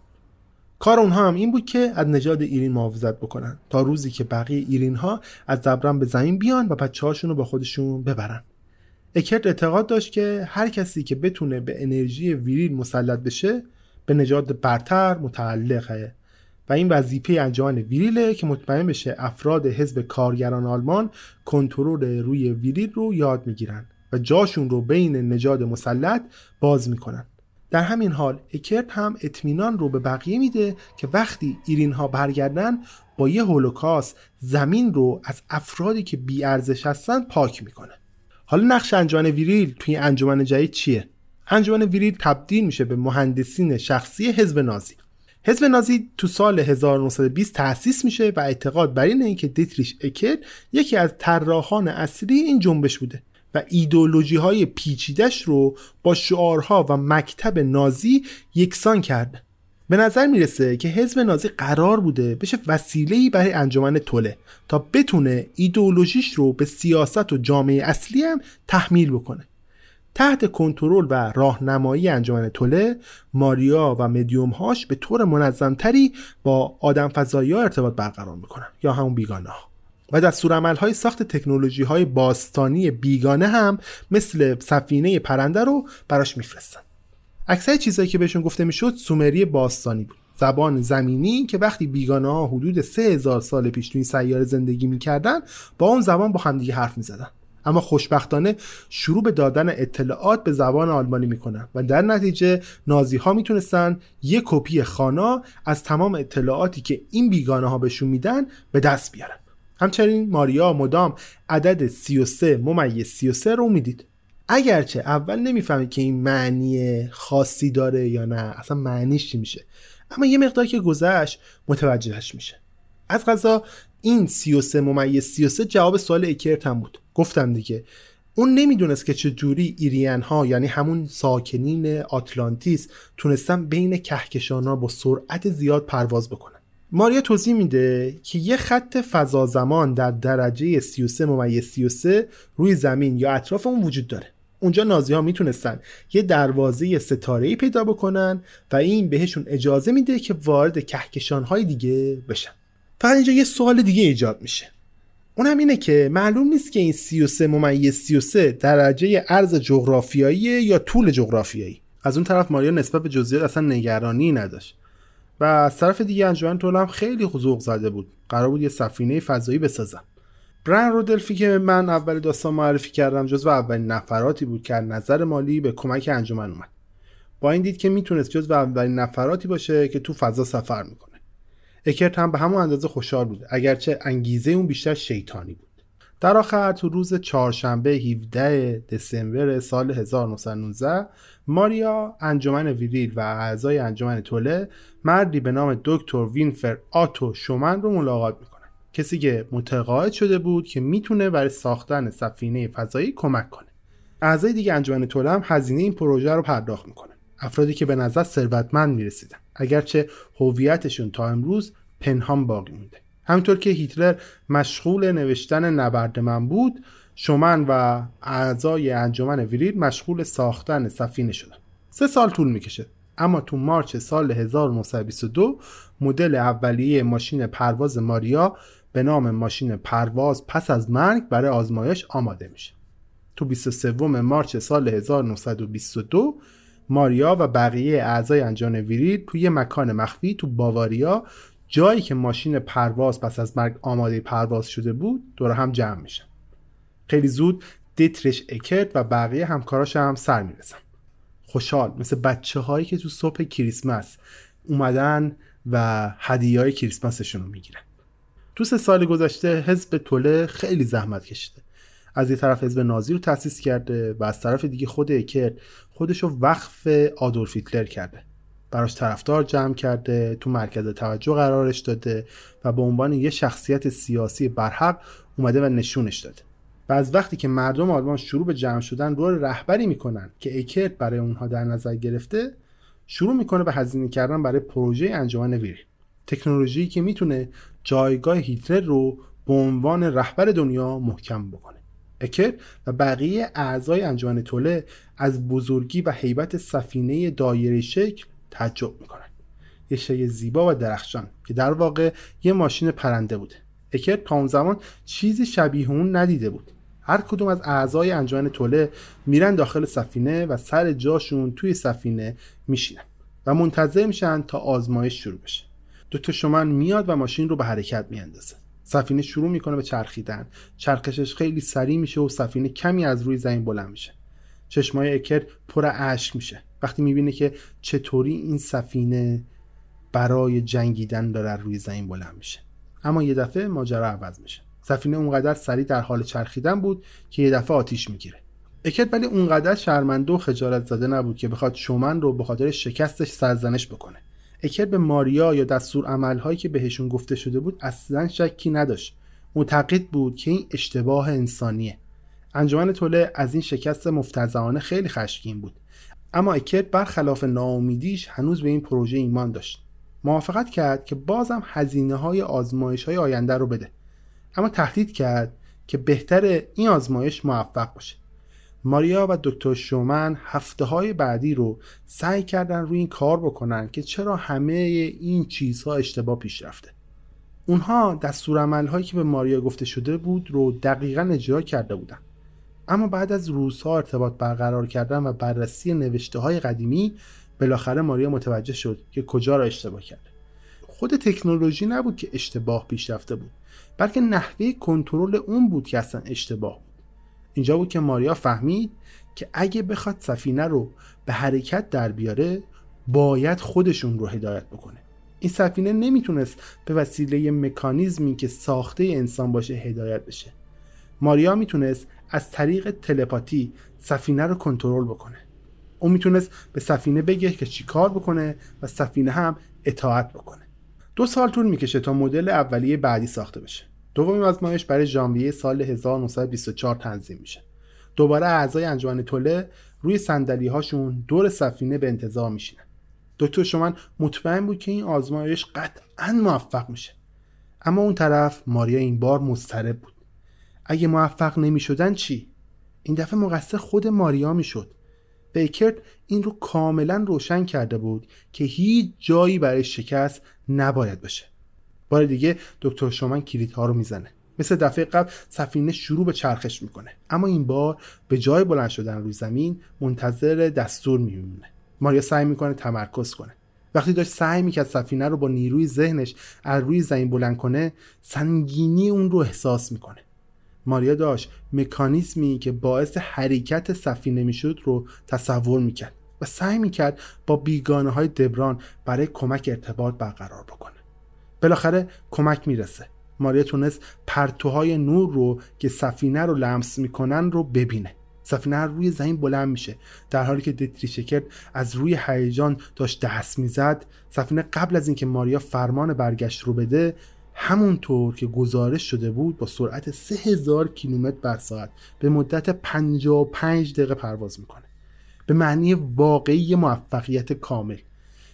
کار اونها هم این بود که از نژاد ایرین محافظت بکنن تا روزی که بقیه ایرین ها از دبرن به زمین بیان و بچه رو با خودشون ببرن. اکرد اعتقاد داشت که هر کسی که بتونه به انرژی ویریل مسلط بشه به نژاد برتر متعلقه. و این وظیفه انجمن ویریله که مطمئن بشه افراد حزب کارگران آلمان کنترل روی ویریل رو یاد می‌گیرن و جاشون رو بین نژاد مسلط باز می‌کنن. در همین حال اکرت هم اطمینان رو به بقیه میده که وقتی Aryan ها برگردن با یه هولوکاست زمین رو از افرادی که بی‌ارزش هستن پاک می‌کنه. حالا نقش انجمن ویریل توی انجمن جدید چیه؟ انجمن ویریل تبدیل میشه به مهندسین شخصی حزب نازی. حزب نازی تو سال 1920 تأسیس میشه و اعتقاد بر اینه که دیتریش اکر یکی از طراحان اصلی این جنبش بوده و ایدولوژی های پیچیدش رو با شعارها و مکتب نازی یکسان کرده. به نظر می‌رسه که حزب نازی قرار بوده بشه وسیله‌ای برای انجمن توله تا بتونه ایدئولوژیش رو به سیاست و جامعه اصلی هم تحمیل بکنه. تحت کنترل و راهنمایی انجمن توله ماریا و مدیوم هاش به طور منظمتری با آدم فضایی ها ارتباط برقرار می‌کنن یا همون بیگانه ها و دستورالعمل های ساخت تکنولوژی های باستانی بیگانه هم مثل سفینه پرنده رو براش میفرستن. اکثر چیزهایی که بهشون گفته می‌شد سومری باستانی بود. زبان زمینی که وقتی بیگانه ها حدود سه هزار سال پیش توی سیاره زندگی می‌کردن با اون زبان با همدیگه حرف می‌زدن. اما خوشبختانه شروع به دادن اطلاعات به زبان آلمانی می‌کنن و در نتیجه نازی ها می‌تونستن یک کپی خانا از تمام اطلاعاتی که این بیگانه ها بهشون میدن به دست بیارن. همچنین ماریا مدام عدد 33 ممیز 33 رو می‌دید. اگرچه اول نمی‌فهمید که این معنی خاصی داره یا نه اصلا معنیش چی میشه اما یه مقدار که گذشت متوجهش میشه. از غذا این 33 ممیز 33 جواب سوال اکرت هم بود. گفتم دیگه اون نمی‌دونست که چه جوری ایرین ها یعنی همون ساکنین آتلانتیس تونستن بین کهکشان ها با سرعت زیاد پرواز بکنن. ماریا توضیح میده که یه خط فضا زمان در درجه 33 ممیز 33 روی زمین یا اطراف اون وجود داره. اونجا نازی ها می‌تونستن یه دروازه ستاره ای پیدا بکنن و این بهشون اجازه میده که وارد کهکشان های دیگه بشن. فقط اینجا یه سوال دیگه ایجاد میشه. اونم اینه که معلوم نیست که این 33 ممیز 33 درجه ارز جغرافیایی یا طول جغرافیایی. از اون طرف ماریا نسبت به جزئیات اصلا نگرانی نداشت. و از طرف دیگه انجمن طول هم خیلی ذوق زده بود. قرار بود یه سفینه فضایی بسازم. برن رودلفی که من اول داستان معرفی کردم جزو اولین نفراتی بود که نظر مالی به کمک انجمن اومد. با این دید که می‌تونست جزو اولین نفراتی باشه که تو فضا سفر می‌کنه. اکرت هم به همون اندازه خوشحال بود اگرچه انگیزه اون بیشتر شیطانی بود. در آخر تو روز چهارشنبه 17 دسامبر سال 1919 ماریا انجمن ویریل و اعضای انجمن توله مردی به نام دکتر وینفر آتو شومن رو ملاقات می‌کنه کسی که متقاعد شده بود که می‌تونه برای ساختن سفینه فضایی کمک کنه. اعضای دیگه انجمن توله هم هزینه این پروژه رو پرداخت می‌کنه افرادی که به نظر ثروتمند می‌رسیدن. اگرچه هویتشون تا امروز پنهان باقی مونده. همینطور که هیتلر مشغول نوشتن نبرد من بود شومن و اعضای انجمن ویریل مشغول ساختن سفینه شدن. سه سال طول می‌کشه. اما تو مارچ سال 1922 مدل اولیه ماشین پرواز ماریا به نام ماشین پرواز پس از مرگ برای آزمایش آماده میشه. تو 23 مارچ سال 1922 ماریا و بقیه اعضای انجمن ویریل توی مکان مخفی تو باواریا. جایی که ماشین پرواز پس از مرگ آماده پرواز شده بود دور هم جمع میشن. خیلی زود دیترش اکرت و بقیه همکاراش هم سر می‌رسن. خوشحال مثل بچه هایی که تو صبح کریسمس اومدن و هدیه های کریسمسشون رو می‌گیرن. تو سه سال گذشته حزب توله خیلی زحمت کشیده. از یه طرف حزب نازی رو تأسیس کرده و از طرف دیگه خود اکرت خودش رو وقف آدولف هیتلر کرده. براش طرفدار جمع کرده تو مرکز توجه قرارش داده و به عنوان یه شخصیت سیاسی برحق اومده و نشونش داده. و از وقتی که مردم آلمان شروع به جمع شدن رول رهبری می‌کنن که اکرت برای اونها در نظر گرفته شروع می‌کنه به هزینه کردن برای پروژه انجمن ویری تکنولوژی که می‌تونه جایگاه هیتلر رو به عنوان رهبر دنیا محکم بکنه. اکر و بقیه اعضای انجمن توله از بزرگی و هیبت سفینه دایره شکل تعجب می‌کنن یه شی زیبا و درخشان که در واقع یه ماشین پرنده بوده. اکر تا اون زمان چیزی شبیه اون ندیده بود. هر کدوم از اعضای انجمن توله میرن داخل سفینه و سر جاشون توی سفینه میشینن و منتظر میشن تا آزمایش شروع بشه. دکتر شومن میاد و ماشین رو به حرکت میاندازه. سفینه شروع می‌کنه به چرخیدن. چرخشش خیلی سریع میشه و سفینه کمی از روی زمین بلند میشه. چشمای اکر پر اشک میشه. وقتی می‌بینه که چطوری این سفینه برای جنگیدن داره روی زمین بلند میشه. اما یه دفعه ماجرا عوض میشه. سفینه اونقدر سریع در حال چرخیدن بود که یه دفعه آتیش می‌گیره. اکت ولی اونقدر شرمنده و خجالت زده نبود که بخواد شومن رو به خاطر شکستش سرزنش بکنه. اکر به ماریا یا دستور عملهایی که بهشون گفته شده بود اصلا شکی نداشت. معتقد بود که این اشتباه انسانیه. انجمن توله از این شکست مفتزهانه خیلی خشمگین بود. اما اکرد برخلاف ناامیدیش هنوز به این پروژه ایمان داشت. موافقت کرد که بازم هزینه های آزمایش های آینده رو بده. اما تهدید کرد که بهتر این آزمایش موفق باشه. ماریا و دکتر شومن هفته های بعدی رو سعی کردن روی این کار بکنن که چرا همه این چیزها اشتباه پیش رفته اونها دستورالعمل هایی که به ماریا گفته شده بود رو دقیقا اجرا کرده بودن. اما بعد از روزها ارتباط برقرار کردن و بررسی نوشته های قدیمی بالاخره ماریا متوجه شد که کجا را اشتباه کرده. خود تکنولوژی نبود که اشتباه پیش رفته بود بلکه نحوه کنترل اون بود که اصلا اشتباه بود. اینجا بود که ماریا فهمید که اگه بخواد سفینه رو به حرکت در بیاره باید خودشون رو هدایت بکنه. این سفینه نمی‌تونست به وسیله مکانیزمی که ساخته انسان باشه هدایت بشه. ماریا می‌تونست از طریق تلپاتی سفینه رو کنترل بکنه. اون می‌تونست به سفینه بگه که چیکار بکنه و سفینه هم اطاعت بکنه. دو سال طول می‌کشه تا مدل اولیه بعدی ساخته بشه. دومین آزمایش برای ژانویه سال 1924 تنظیم میشه. دوباره اعضای انجمن توله روی صندلی هاشون دور سفینه به انتظار میشینن. دکتر شمن مطمئن بود که این آزمایش قطعا موفق میشه. اما اون طرف ماریا این بار مضطرب بود. اگه موفق نمی‌شدن چی؟ این دفعه مقصر خود ماریا می‌شد. بیکرد این رو کاملا روشن کرده بود که هیچ جایی برای شکست نباید باشه. بار دیگه دکتر شومن کلیدها رو می‌زنه. مثل دفعه قبل سفینه شروع به چرخش می‌کنه. اما این بار به جای بلند شدن روی زمین منتظر دستور میمونه. ماریا سعی می‌کنه تمرکز کنه. وقتی داشت سعی می‌کرد سفینه رو با نیروی ذهنش از روی زمین بلند کنه سنگینی اون رو احساس می‌کنه. ماریا داشت مکانیزمی که باعث حرکت سفینه می‌شد رو تصور می‌کرد و سعی می‌کرد با بیگانه های دبران برای کمک ارتباط برقرار بکنه. بالاخره کمک می‌رسه. ماریا تونست پرتوهای نور رو که سفینه رو لمس می‌کنن رو ببینه. سفینه روی زمین بلند میشه. در حالی که دتریشکرد از روی هیجان داشت دست می‌زد سفینه قبل از اینکه ماریا فرمان برگشت رو بده همونطور که گزارش شده بود با سرعت 3000 کیلومتر بر ساعت به مدت 55 دقیقه پرواز می‌کنه. به معنی واقعی موفقیت کامل.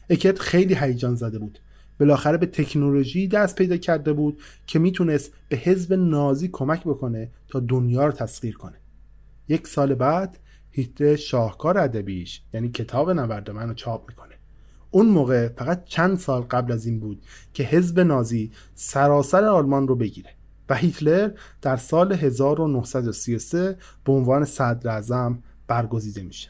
اکرد خیلی هیجان زده بود. بالاخره به تکنولوژی دست پیدا کرده بود که می‌تونست به حزب نازی کمک بکنه تا دنیا رو تسخیر کنه. یک سال بعد هیتلر شاهکار ادبیش یعنی کتاب نبرد من رو چاپ می‌کنه. اون موقع فقط چند سال قبل از این بود که حزب نازی سراسر آلمان رو بگیره و هیتلر در سال 1933 به عنوان صدر اعظم برگزیده میشه.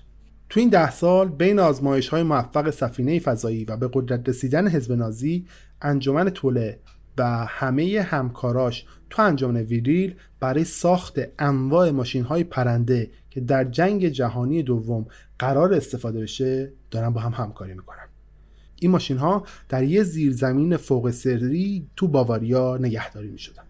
تو این ده سال بین آزمایش های موفق سفینه فضایی و به قدرت رسیدن حزب نازی انجمن توله و همه همکاراش تو انجمن ویریل برای ساخت انواع ماشین های پرنده که در جنگ جهانی دوم قرار استفاده بشه دارن با هم همکاری می‌کنن این ماشین ها در یه زیرزمین فوق سری تو باواریا نگهداری می شدن.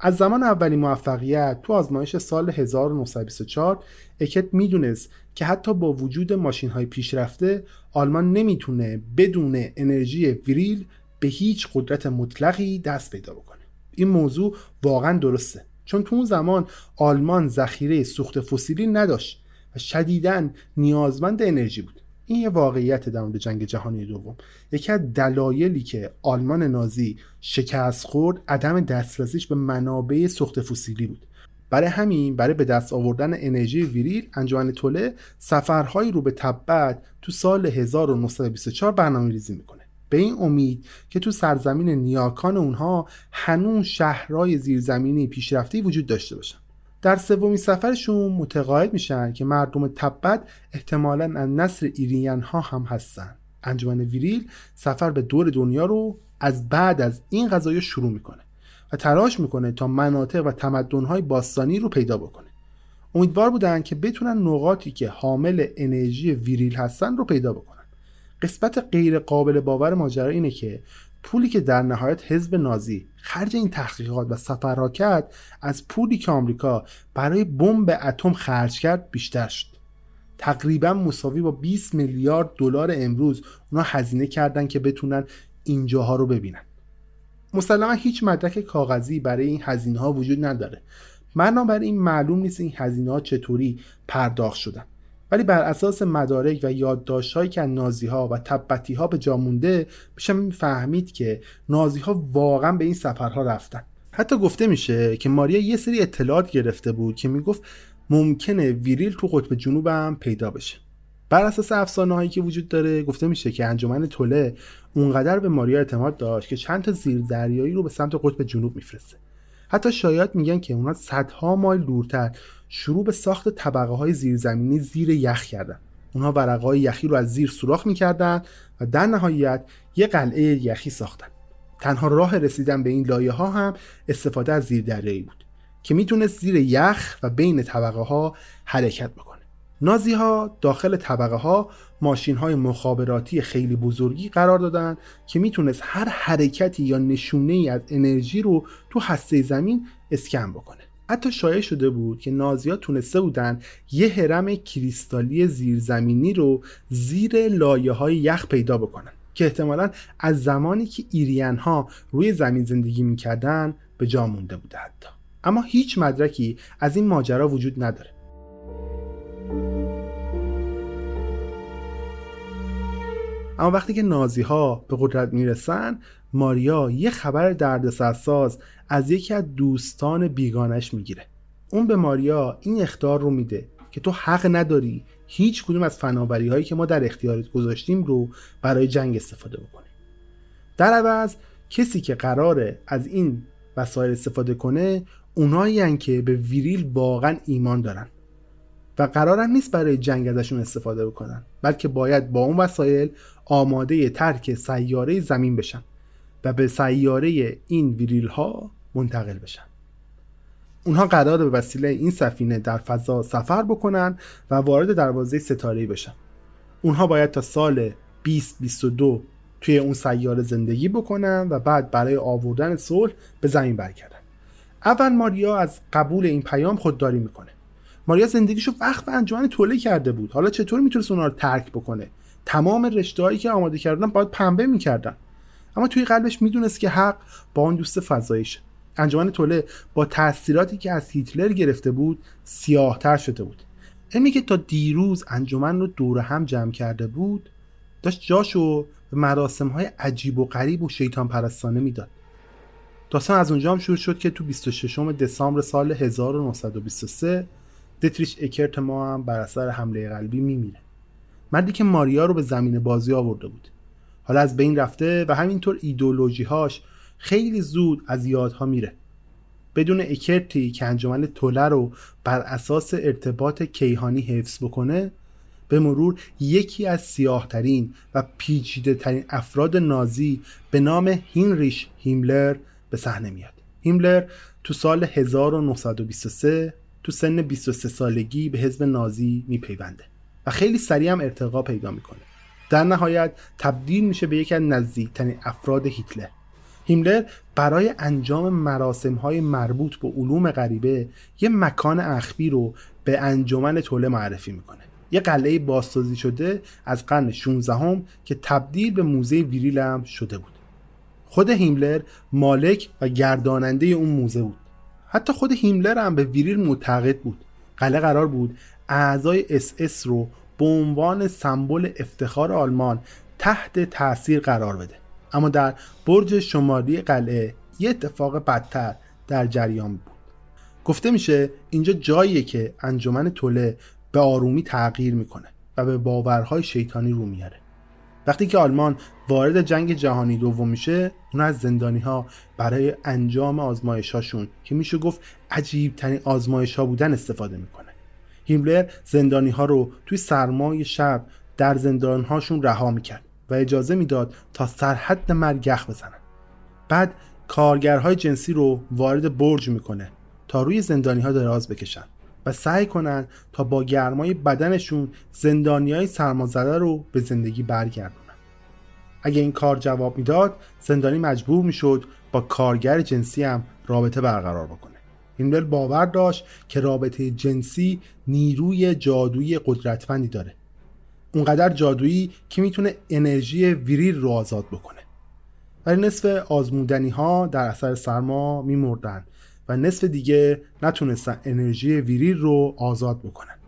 از زمان اولین موفقیت تو آزمایش سال 1924 اکت می‌دونست که حتی با وجود ماشین های پیشرفته آلمان نمی‌تونه بدون انرژی ویریل به هیچ قدرت مطلقی دست پیدا بکنه. این موضوع واقعا درسته. چون تو اون زمان آلمان ذخیره سوخت فسیلی نداشت و شدیداً نیازمند انرژی بود. این یه واقعیت در مورد جنگ جهانی دوم. یکی از دلایلی که آلمان نازی شکست خورد عدم دسترسیش به منابع سوخت فسیلی بود. برای همین برای به دست آوردن انرژی ویریل انجمن توله سفرهایی رو به تبت تو سال 1924 برنامه ریزی می‌کنه. به این امید که تو سرزمین نیاکان اونها هنوز شهرهای زیرزمینی پیشرفته وجود داشته باشن. در سومین سفرشون متقاعد میشن که مردم تبت احتمالا از نسل Aryan ها هم هستن. انجمن ویریل سفر به دور دنیا رو از بعد از این قضایا شروع می‌کنه. و تلاش می‌کنه تا مناطق و تمدنهای باستانی رو پیدا بکنه. امیدوار بودن که بتونن نقاطی که حامل انرژی ویریل هستن رو پیدا بکنن. قسمت غیر قابل باور ماجرا اینه که پولی که در نهایت حزب نازی خرج این تحقیقات و سفرها کرد از پولی که آمریکا برای بمب اتم خرج کرد بیشتر شد. تقریبا مساوی با 20 میلیارد دلار امروز اونا هزینه کردن که بتونن اینجاها رو ببینن. مسلما هیچ مدرک کاغذی برای این هزینه ها وجود نداره. بنابراین معلوم نیست این هزینه ها چطوری پرداخت شدن. ولی بر اساس مدارک و یادداشت‌هایی که نازی ها و تبتی ها به جا مونده میشه فهمید که نازی ها واقعا به این سفرها رفتن. حتی گفته میشه که ماریا یه سری اطلاعات گرفته بود که می‌گفت ممکنه ویریل تو قطب جنوب هم پیدا بشه. بر اساس افسانه هایی که وجود داره گفته میشه که انجمن توله اونقدر به ماریا اعتماد داشت که چند تا زیر دریایی رو به سمت قطب جنوب میفرسته. حتی شاید میگن که اونا صدها مایل دورتر شروع به ساخت طبقه های زیرزمینی زیر یخ کردن. اونها ورقه های یخی رو از زیر سوراخ می‌کردن و در نهایت یه قلعه یخی ساختن. تنها راه رسیدن به این لایه ها هم استفاده از زیر دریایی بود که می‌تونست زیر یخ و بین طبقه ها حرکت بکنه. نازی ها داخل طبقه ها ماشین های مخابراتی خیلی بزرگی قرار دادن که می‌تونست هر حرکتی یا نشونه ای از انرژی رو تو هسته زمین اسکن بکنه. حتی شایع شده بود که نازی تونسته بودن یه هرم کریستالی زیرزمینی رو زیر لایه های یخ پیدا بکنن که احتمالا از زمانی که ایریان ها روی زمین زندگی می‌کردن به جا مونده بوده حتی. اما هیچ مدرکی از این ماجرا وجود نداره. اما وقتی که نازی ها به قدرت می‌رسن ماریا یه خبر دردسرساز از یکی از دوستان بیگانش می‌گیره. اون به ماریا این اخطار رو میده که تو حق نداری هیچ کدوم از فناوری هایی که ما در اختیارت گذاشتیم رو برای جنگ استفاده بکنی. در عوض کسی که قراره از این وسایل استفاده کنه اونایی که به ویریل واقعا ایمان دارن. و قرارم نیست برای جنگ ازشون استفاده بکنن بلکه باید با اون وسایل آماده ترک سیاره زمین بشن و به سیاره این ویریل ها منتقل بشن. اونها قرار به وسیله این سفینه در فضا سفر بکنن و وارد دروازه ستاره بشن. اونها باید تا سال 2022 توی اون سیاره زندگی بکنن و بعد برای آوردن صلح به زمین برگردن. اول ماریا از قبول این پیام خودداری می‌کنه. ماریا زندگیشو به انجمن توله کرده بود. حالا چطور می‌تونست اونا رو ترک بکنه؟ تمام رشته که آماده کردن باید پنبه می‌کردن. اما توی قلبش می‌دونست که حق با اون دوست فضاییشه. انجمن توله با تاثیراتی که از هیتلر گرفته بود سیاهتر شده بود. علمی که تا دیروز انجمن رو دور هم جمع کرده بود داشت جاشو به مراسم های عجیب و غریب و شیطان پرستانه می‌داد. داستان از اونجا هم شروع شد که تو 26 دسامبر سال 1923 دتریش اکرت ما هم بر اثر حمله قلبی میمیره. مردی که ماریا رو به زمین بازی آورده بود. حالا از بین رفته و همینطور ایدولوژی هاش خیلی زود از یادها میره. بدون اکرتی که انجمن توله رو بر اساس ارتباط کیهانی حفظ بکنه به مرور یکی از سیاهترین و پیچیده ترین افراد نازی به نام هینریش هیملر به صحنه میاد. هیملر تو سال 1923 تو سن 23 سالگی به حزب نازی میپیونده و خیلی سریع هم ارتقا پیدا می‌کنه. در نهایت تبدیل میشه به یکی از نزدیکترین افراد هیتلر. هیملر برای انجام مراسم های مربوط به علوم غریبه یه مکان اخفی رو به انجمن توله معرفی می‌کنه. یه قلعه بازسازی شده از قرن 16 هم که تبدیل به موزه ویریل هم شده بود. خود هیملر مالک و گرداننده اون موزه بود. حتی خود هیملر هم به ویریل معتقد بود. قلعه قرار بود اعضای اس اس رو به عنوان سمبل افتخار آلمان تحت تاثیر قرار بده. اما در برج شمالی قلعه یه اتفاق بدتر در جریان بود. گفته میشه اینجا جاییه که انجمن توله به آرومی تغییر می‌کنه و به باورهای شیطانی رو میاره. وقتی که آلمان وارد جنگ جهانی دوم میشه اونا از زندانی ها برای انجام آزمایش هاشون که میشه گفت عجیب ترین آزمایش ها بودن استفاده می‌کنه. هیملر زندانی ها رو توی سرمای شب در زندان هاشون رها می‌کرد و اجازه می‌داد تا سرحد مرگ یخ بزنن. بعد کارگرهای جنسی رو وارد برج می‌کنه تا روی زندانی ها دراز بکشن. و سعی کنن تا با گرمای بدنشون زندانی های سرمازده رو به زندگی برگردونن. اگه این کار جواب می‌داد زندانی مجبور می‌شد با کارگر جنسی هم رابطه برقرار بکنه. هیملر باور داشت که رابطه جنسی نیروی جادویی قدرتمندی داره. اونقدر جادویی که می‌تونه انرژی ویریل رو آزاد بکنه. ولی نصف آزمودنی ها در اثر سرما میمردن. و نصف دیگه نتونستن انرژی ویریل رو آزاد بکنن.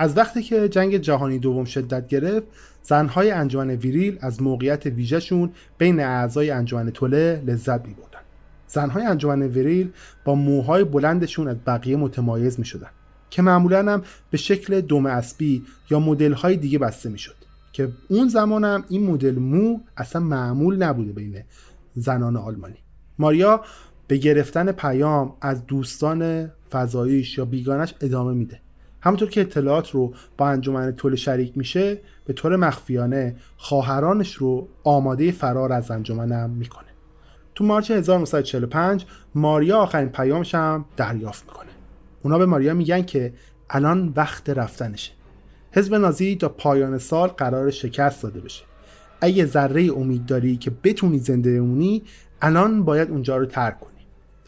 از وقتی که جنگ جهانی دوم شدت گرفت زنهای انجمن ویریل از موقعیت ویژهشون بین اعضای انجمن توله لذت میبردن. زنهای انجمن ویریل با موهای بلندشون از بقیه متمایز می‌شدن که معمولا هم به شکل دم اسبی یا مدل های دیگه بسته می‌شد که اون زمان هم این مدل مو اصلا معمول نبوده بین زنان آلمانی. ماریا به گرفتن پیام از دوستان فضاییش یا بیگانش ادامه میده. همونطور که اطلاعات رو با انجمن طول شریک میشه به طور مخفیانه خواهرانش رو آماده فرار از انجمنم می‌کنه. تو مارچ 1945 ماریا آخرین پیامش هم دریافت می‌کنه. اونا به ماریا میگن که الان وقت رفتنشه. حزب نازی تا پایان سال قرار شکست داده بشه. اگه ذره امید داری که بتونی زنده بمونی الان باید اونجا رو ترک کنی.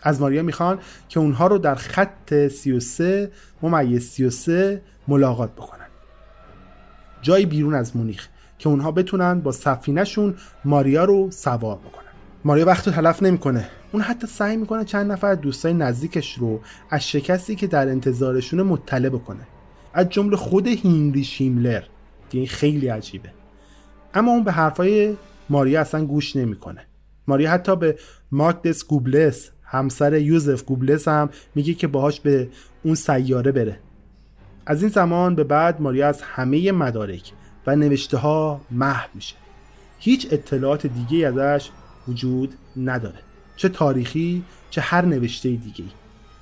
از ماریا می‌خوان که اونها رو در خط 33 ممیز 33 ملاقات بکنن. جایی بیرون از مونیخ که اونها بتونن با سفینهشون ماریا رو سوار بکنن. ماریا وقت رو تلف نمی‌کنه. اون حتی سعی می‌کنه چند نفر دوستای نزدیکش رو از شکستی که در انتظارشون مطلع بکنه. از جمله خود هینری شیملر که این خیلی عجیبه. اما اون به حرفای ماریا اصلا گوش نمی‌کنه. ماریا حتی به ماکدس گوبلس همسر یوزف گوبلس هم میگه که باهاش به اون سیاره بره. از این زمان به بعد ماریا از همه مدارک و نوشته ها محو میشه. هیچ اطلاعات دیگه ازش وجود نداره. چه تاریخی چه هر نوشته دیگه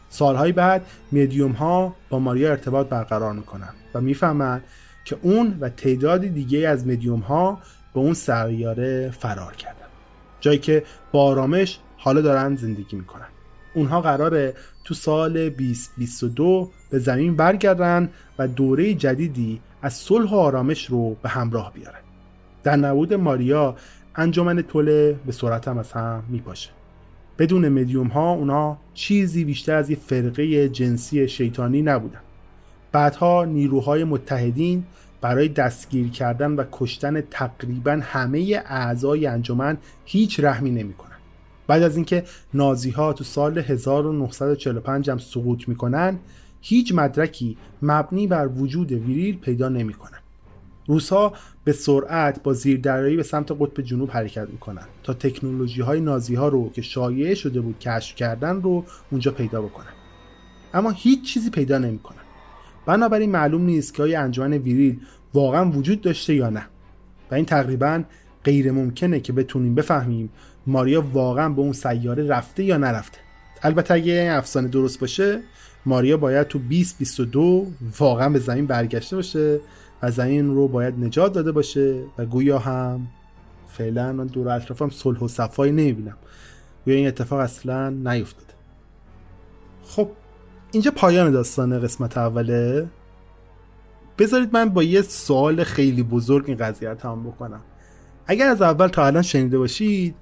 سالهای بعد میدیوم ها با ماریا ارتباط برقرار می‌کنن و می‌فهمن که اون و تعداد دیگه از میدیوم ها به اون سیاره فرار کردن. جایی که با آرامش حالا دارن زندگی می‌کنن. اونها قراره تو سال 2022 به زمین برگردن و دوره جدیدی از صلح و آرامش رو به همراه بیارن. در نبود ماریا انجمن توله به صورت هم از هم میپاشه. بدون مدیوم ها اونا چیزی بیشتر از یه فرقه جنسی شیطانی نبودن. بعدها نیروهای متحدین برای دستگیر کردن و کشتن تقریبا همه اعضای انجمن هیچ رحمی نمی‌کنن. بعد از اینکه نازی ها تو سال 1945 هم سقوط می‌کنن هیچ مدرکی مبنی بر وجود ویریل پیدا نمی‌کنن. روسها به سرعت با زیردریایی به سمت قطب جنوب حرکت می‌کنن تا تکنولوژی های نازی ها رو که شایع شده بود کشف کردن رو اونجا پیدا بکنن. اما هیچ چیزی پیدا نمی‌کنن. بنابراین معلوم نیست که آیا انجمن ویریل واقعا وجود داشته یا نه. و این تقریبا غیر ممکنه که بتونیم بفهمیم ماریا واقعا به اون سیاره رفته یا نرفته؟ البته اگه افسانه درست باشه ماریا باید تو 2022 واقعا به زمین برگشته باشه و زمین رو باید نجات داده باشه و گویا هم فعلا من دور اطرافم صلح و صفایی نمی‌بینم. گویا این اتفاق اصلا نیفتاده. خب اینجا پایان داستان قسمت اوله. بذارید من با یه سوال خیلی بزرگ این قضیه رو تمام بکنم. اگر از اول تا الان شنیده باشید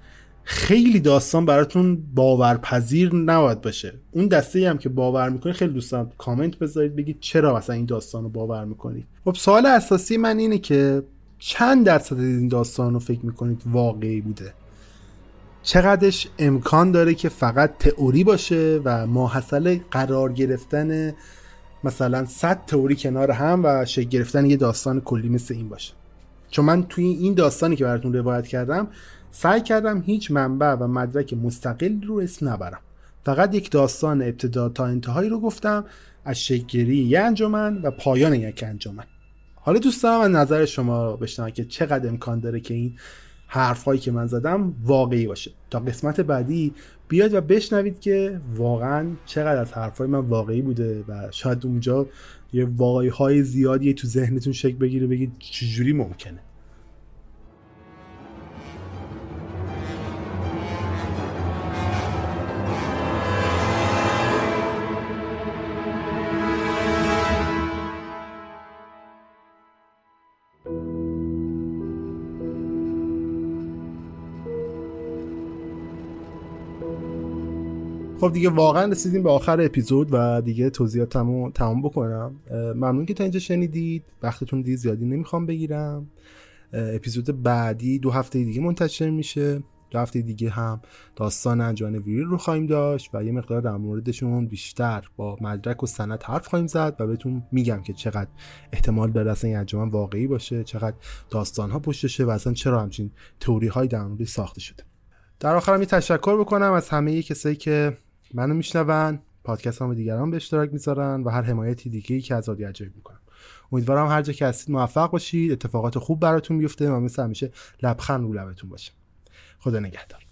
خیلی داستان براتون باورپذیر نباید باشه. اون دسته هم که باور می‌کنید خیلی دوستان کامنت بذارید بگید چرا مثلا این داستان رو باور می‌کنید. خب سوال اساسی من اینه که چند درصد این داستان رو فکر می‌کنید واقعی بوده؟ چقدرش امکان داره که فقط تئوری باشه و ماحصل قرار گرفتن مثلا 100 تئوری کنار هم و شکل گرفتن یه داستان کلی مثل این باشه؟ چون من توی این داستانی که براتون روایت کردم سعی کردم هیچ منبع و مدرک مستقل رو اسم نبرم. فقط یک داستان ابتدا تا انتهایی رو گفتم از شکلگیری یه انجمن و پایان یک انجمن. حالا دوست دارم از نظر شما بشنوم که چقدر امکان داره که این حرفهایی که من زدم واقعی باشه. تا قسمت بعدی بیاد و بشنوید که واقعا چقدر از حرفهای من واقعی بوده و شاید اونجا یه واقعی های زیادی تو ذهنتون شکل بگیره بگید چجوری ممکنه. خب دیگه واقعا رسیدیم به آخر اپیزود و دیگه توضیحاتمو تمام بکنم. ممنون که تا اینجا شنیدید. وقتتون دیگه زیادی نمی‌خوام بگیرم. اپیزود بعدی دو هفته دیگه منتشر میشه. دو هفته دیگه هم داستان انجان ویری رو خواهیم داشت و یه مقدار در موردشون بیشتر با مدرک و سند حرف خواهیم زد و بهتون میگم که چقدر احتمال داره اصلا این انجمن واقعی باشه چقدر داستان ها پشتشه و اصلا چرا همچین تئوری های در ساخته شده. در آخرم یه تشکر بکنم از همه کسایی که منو میشنون پادکست هم دیگران به اشتراک می‌ذارن و هر حمایتی دیگه ای که از رادیو عجایب می‌کنم. امیدوارم هر جا که هستید موفق باشید اتفاقات خوب براتون بیفته و مثل همیشه لبخند رو لبتون باشه. خدا نگهدار.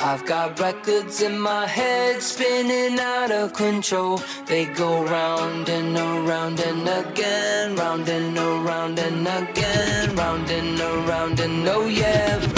I've got records in my head spinning out of control. They go round and around and again, round and around and again, round and around and oh yeah,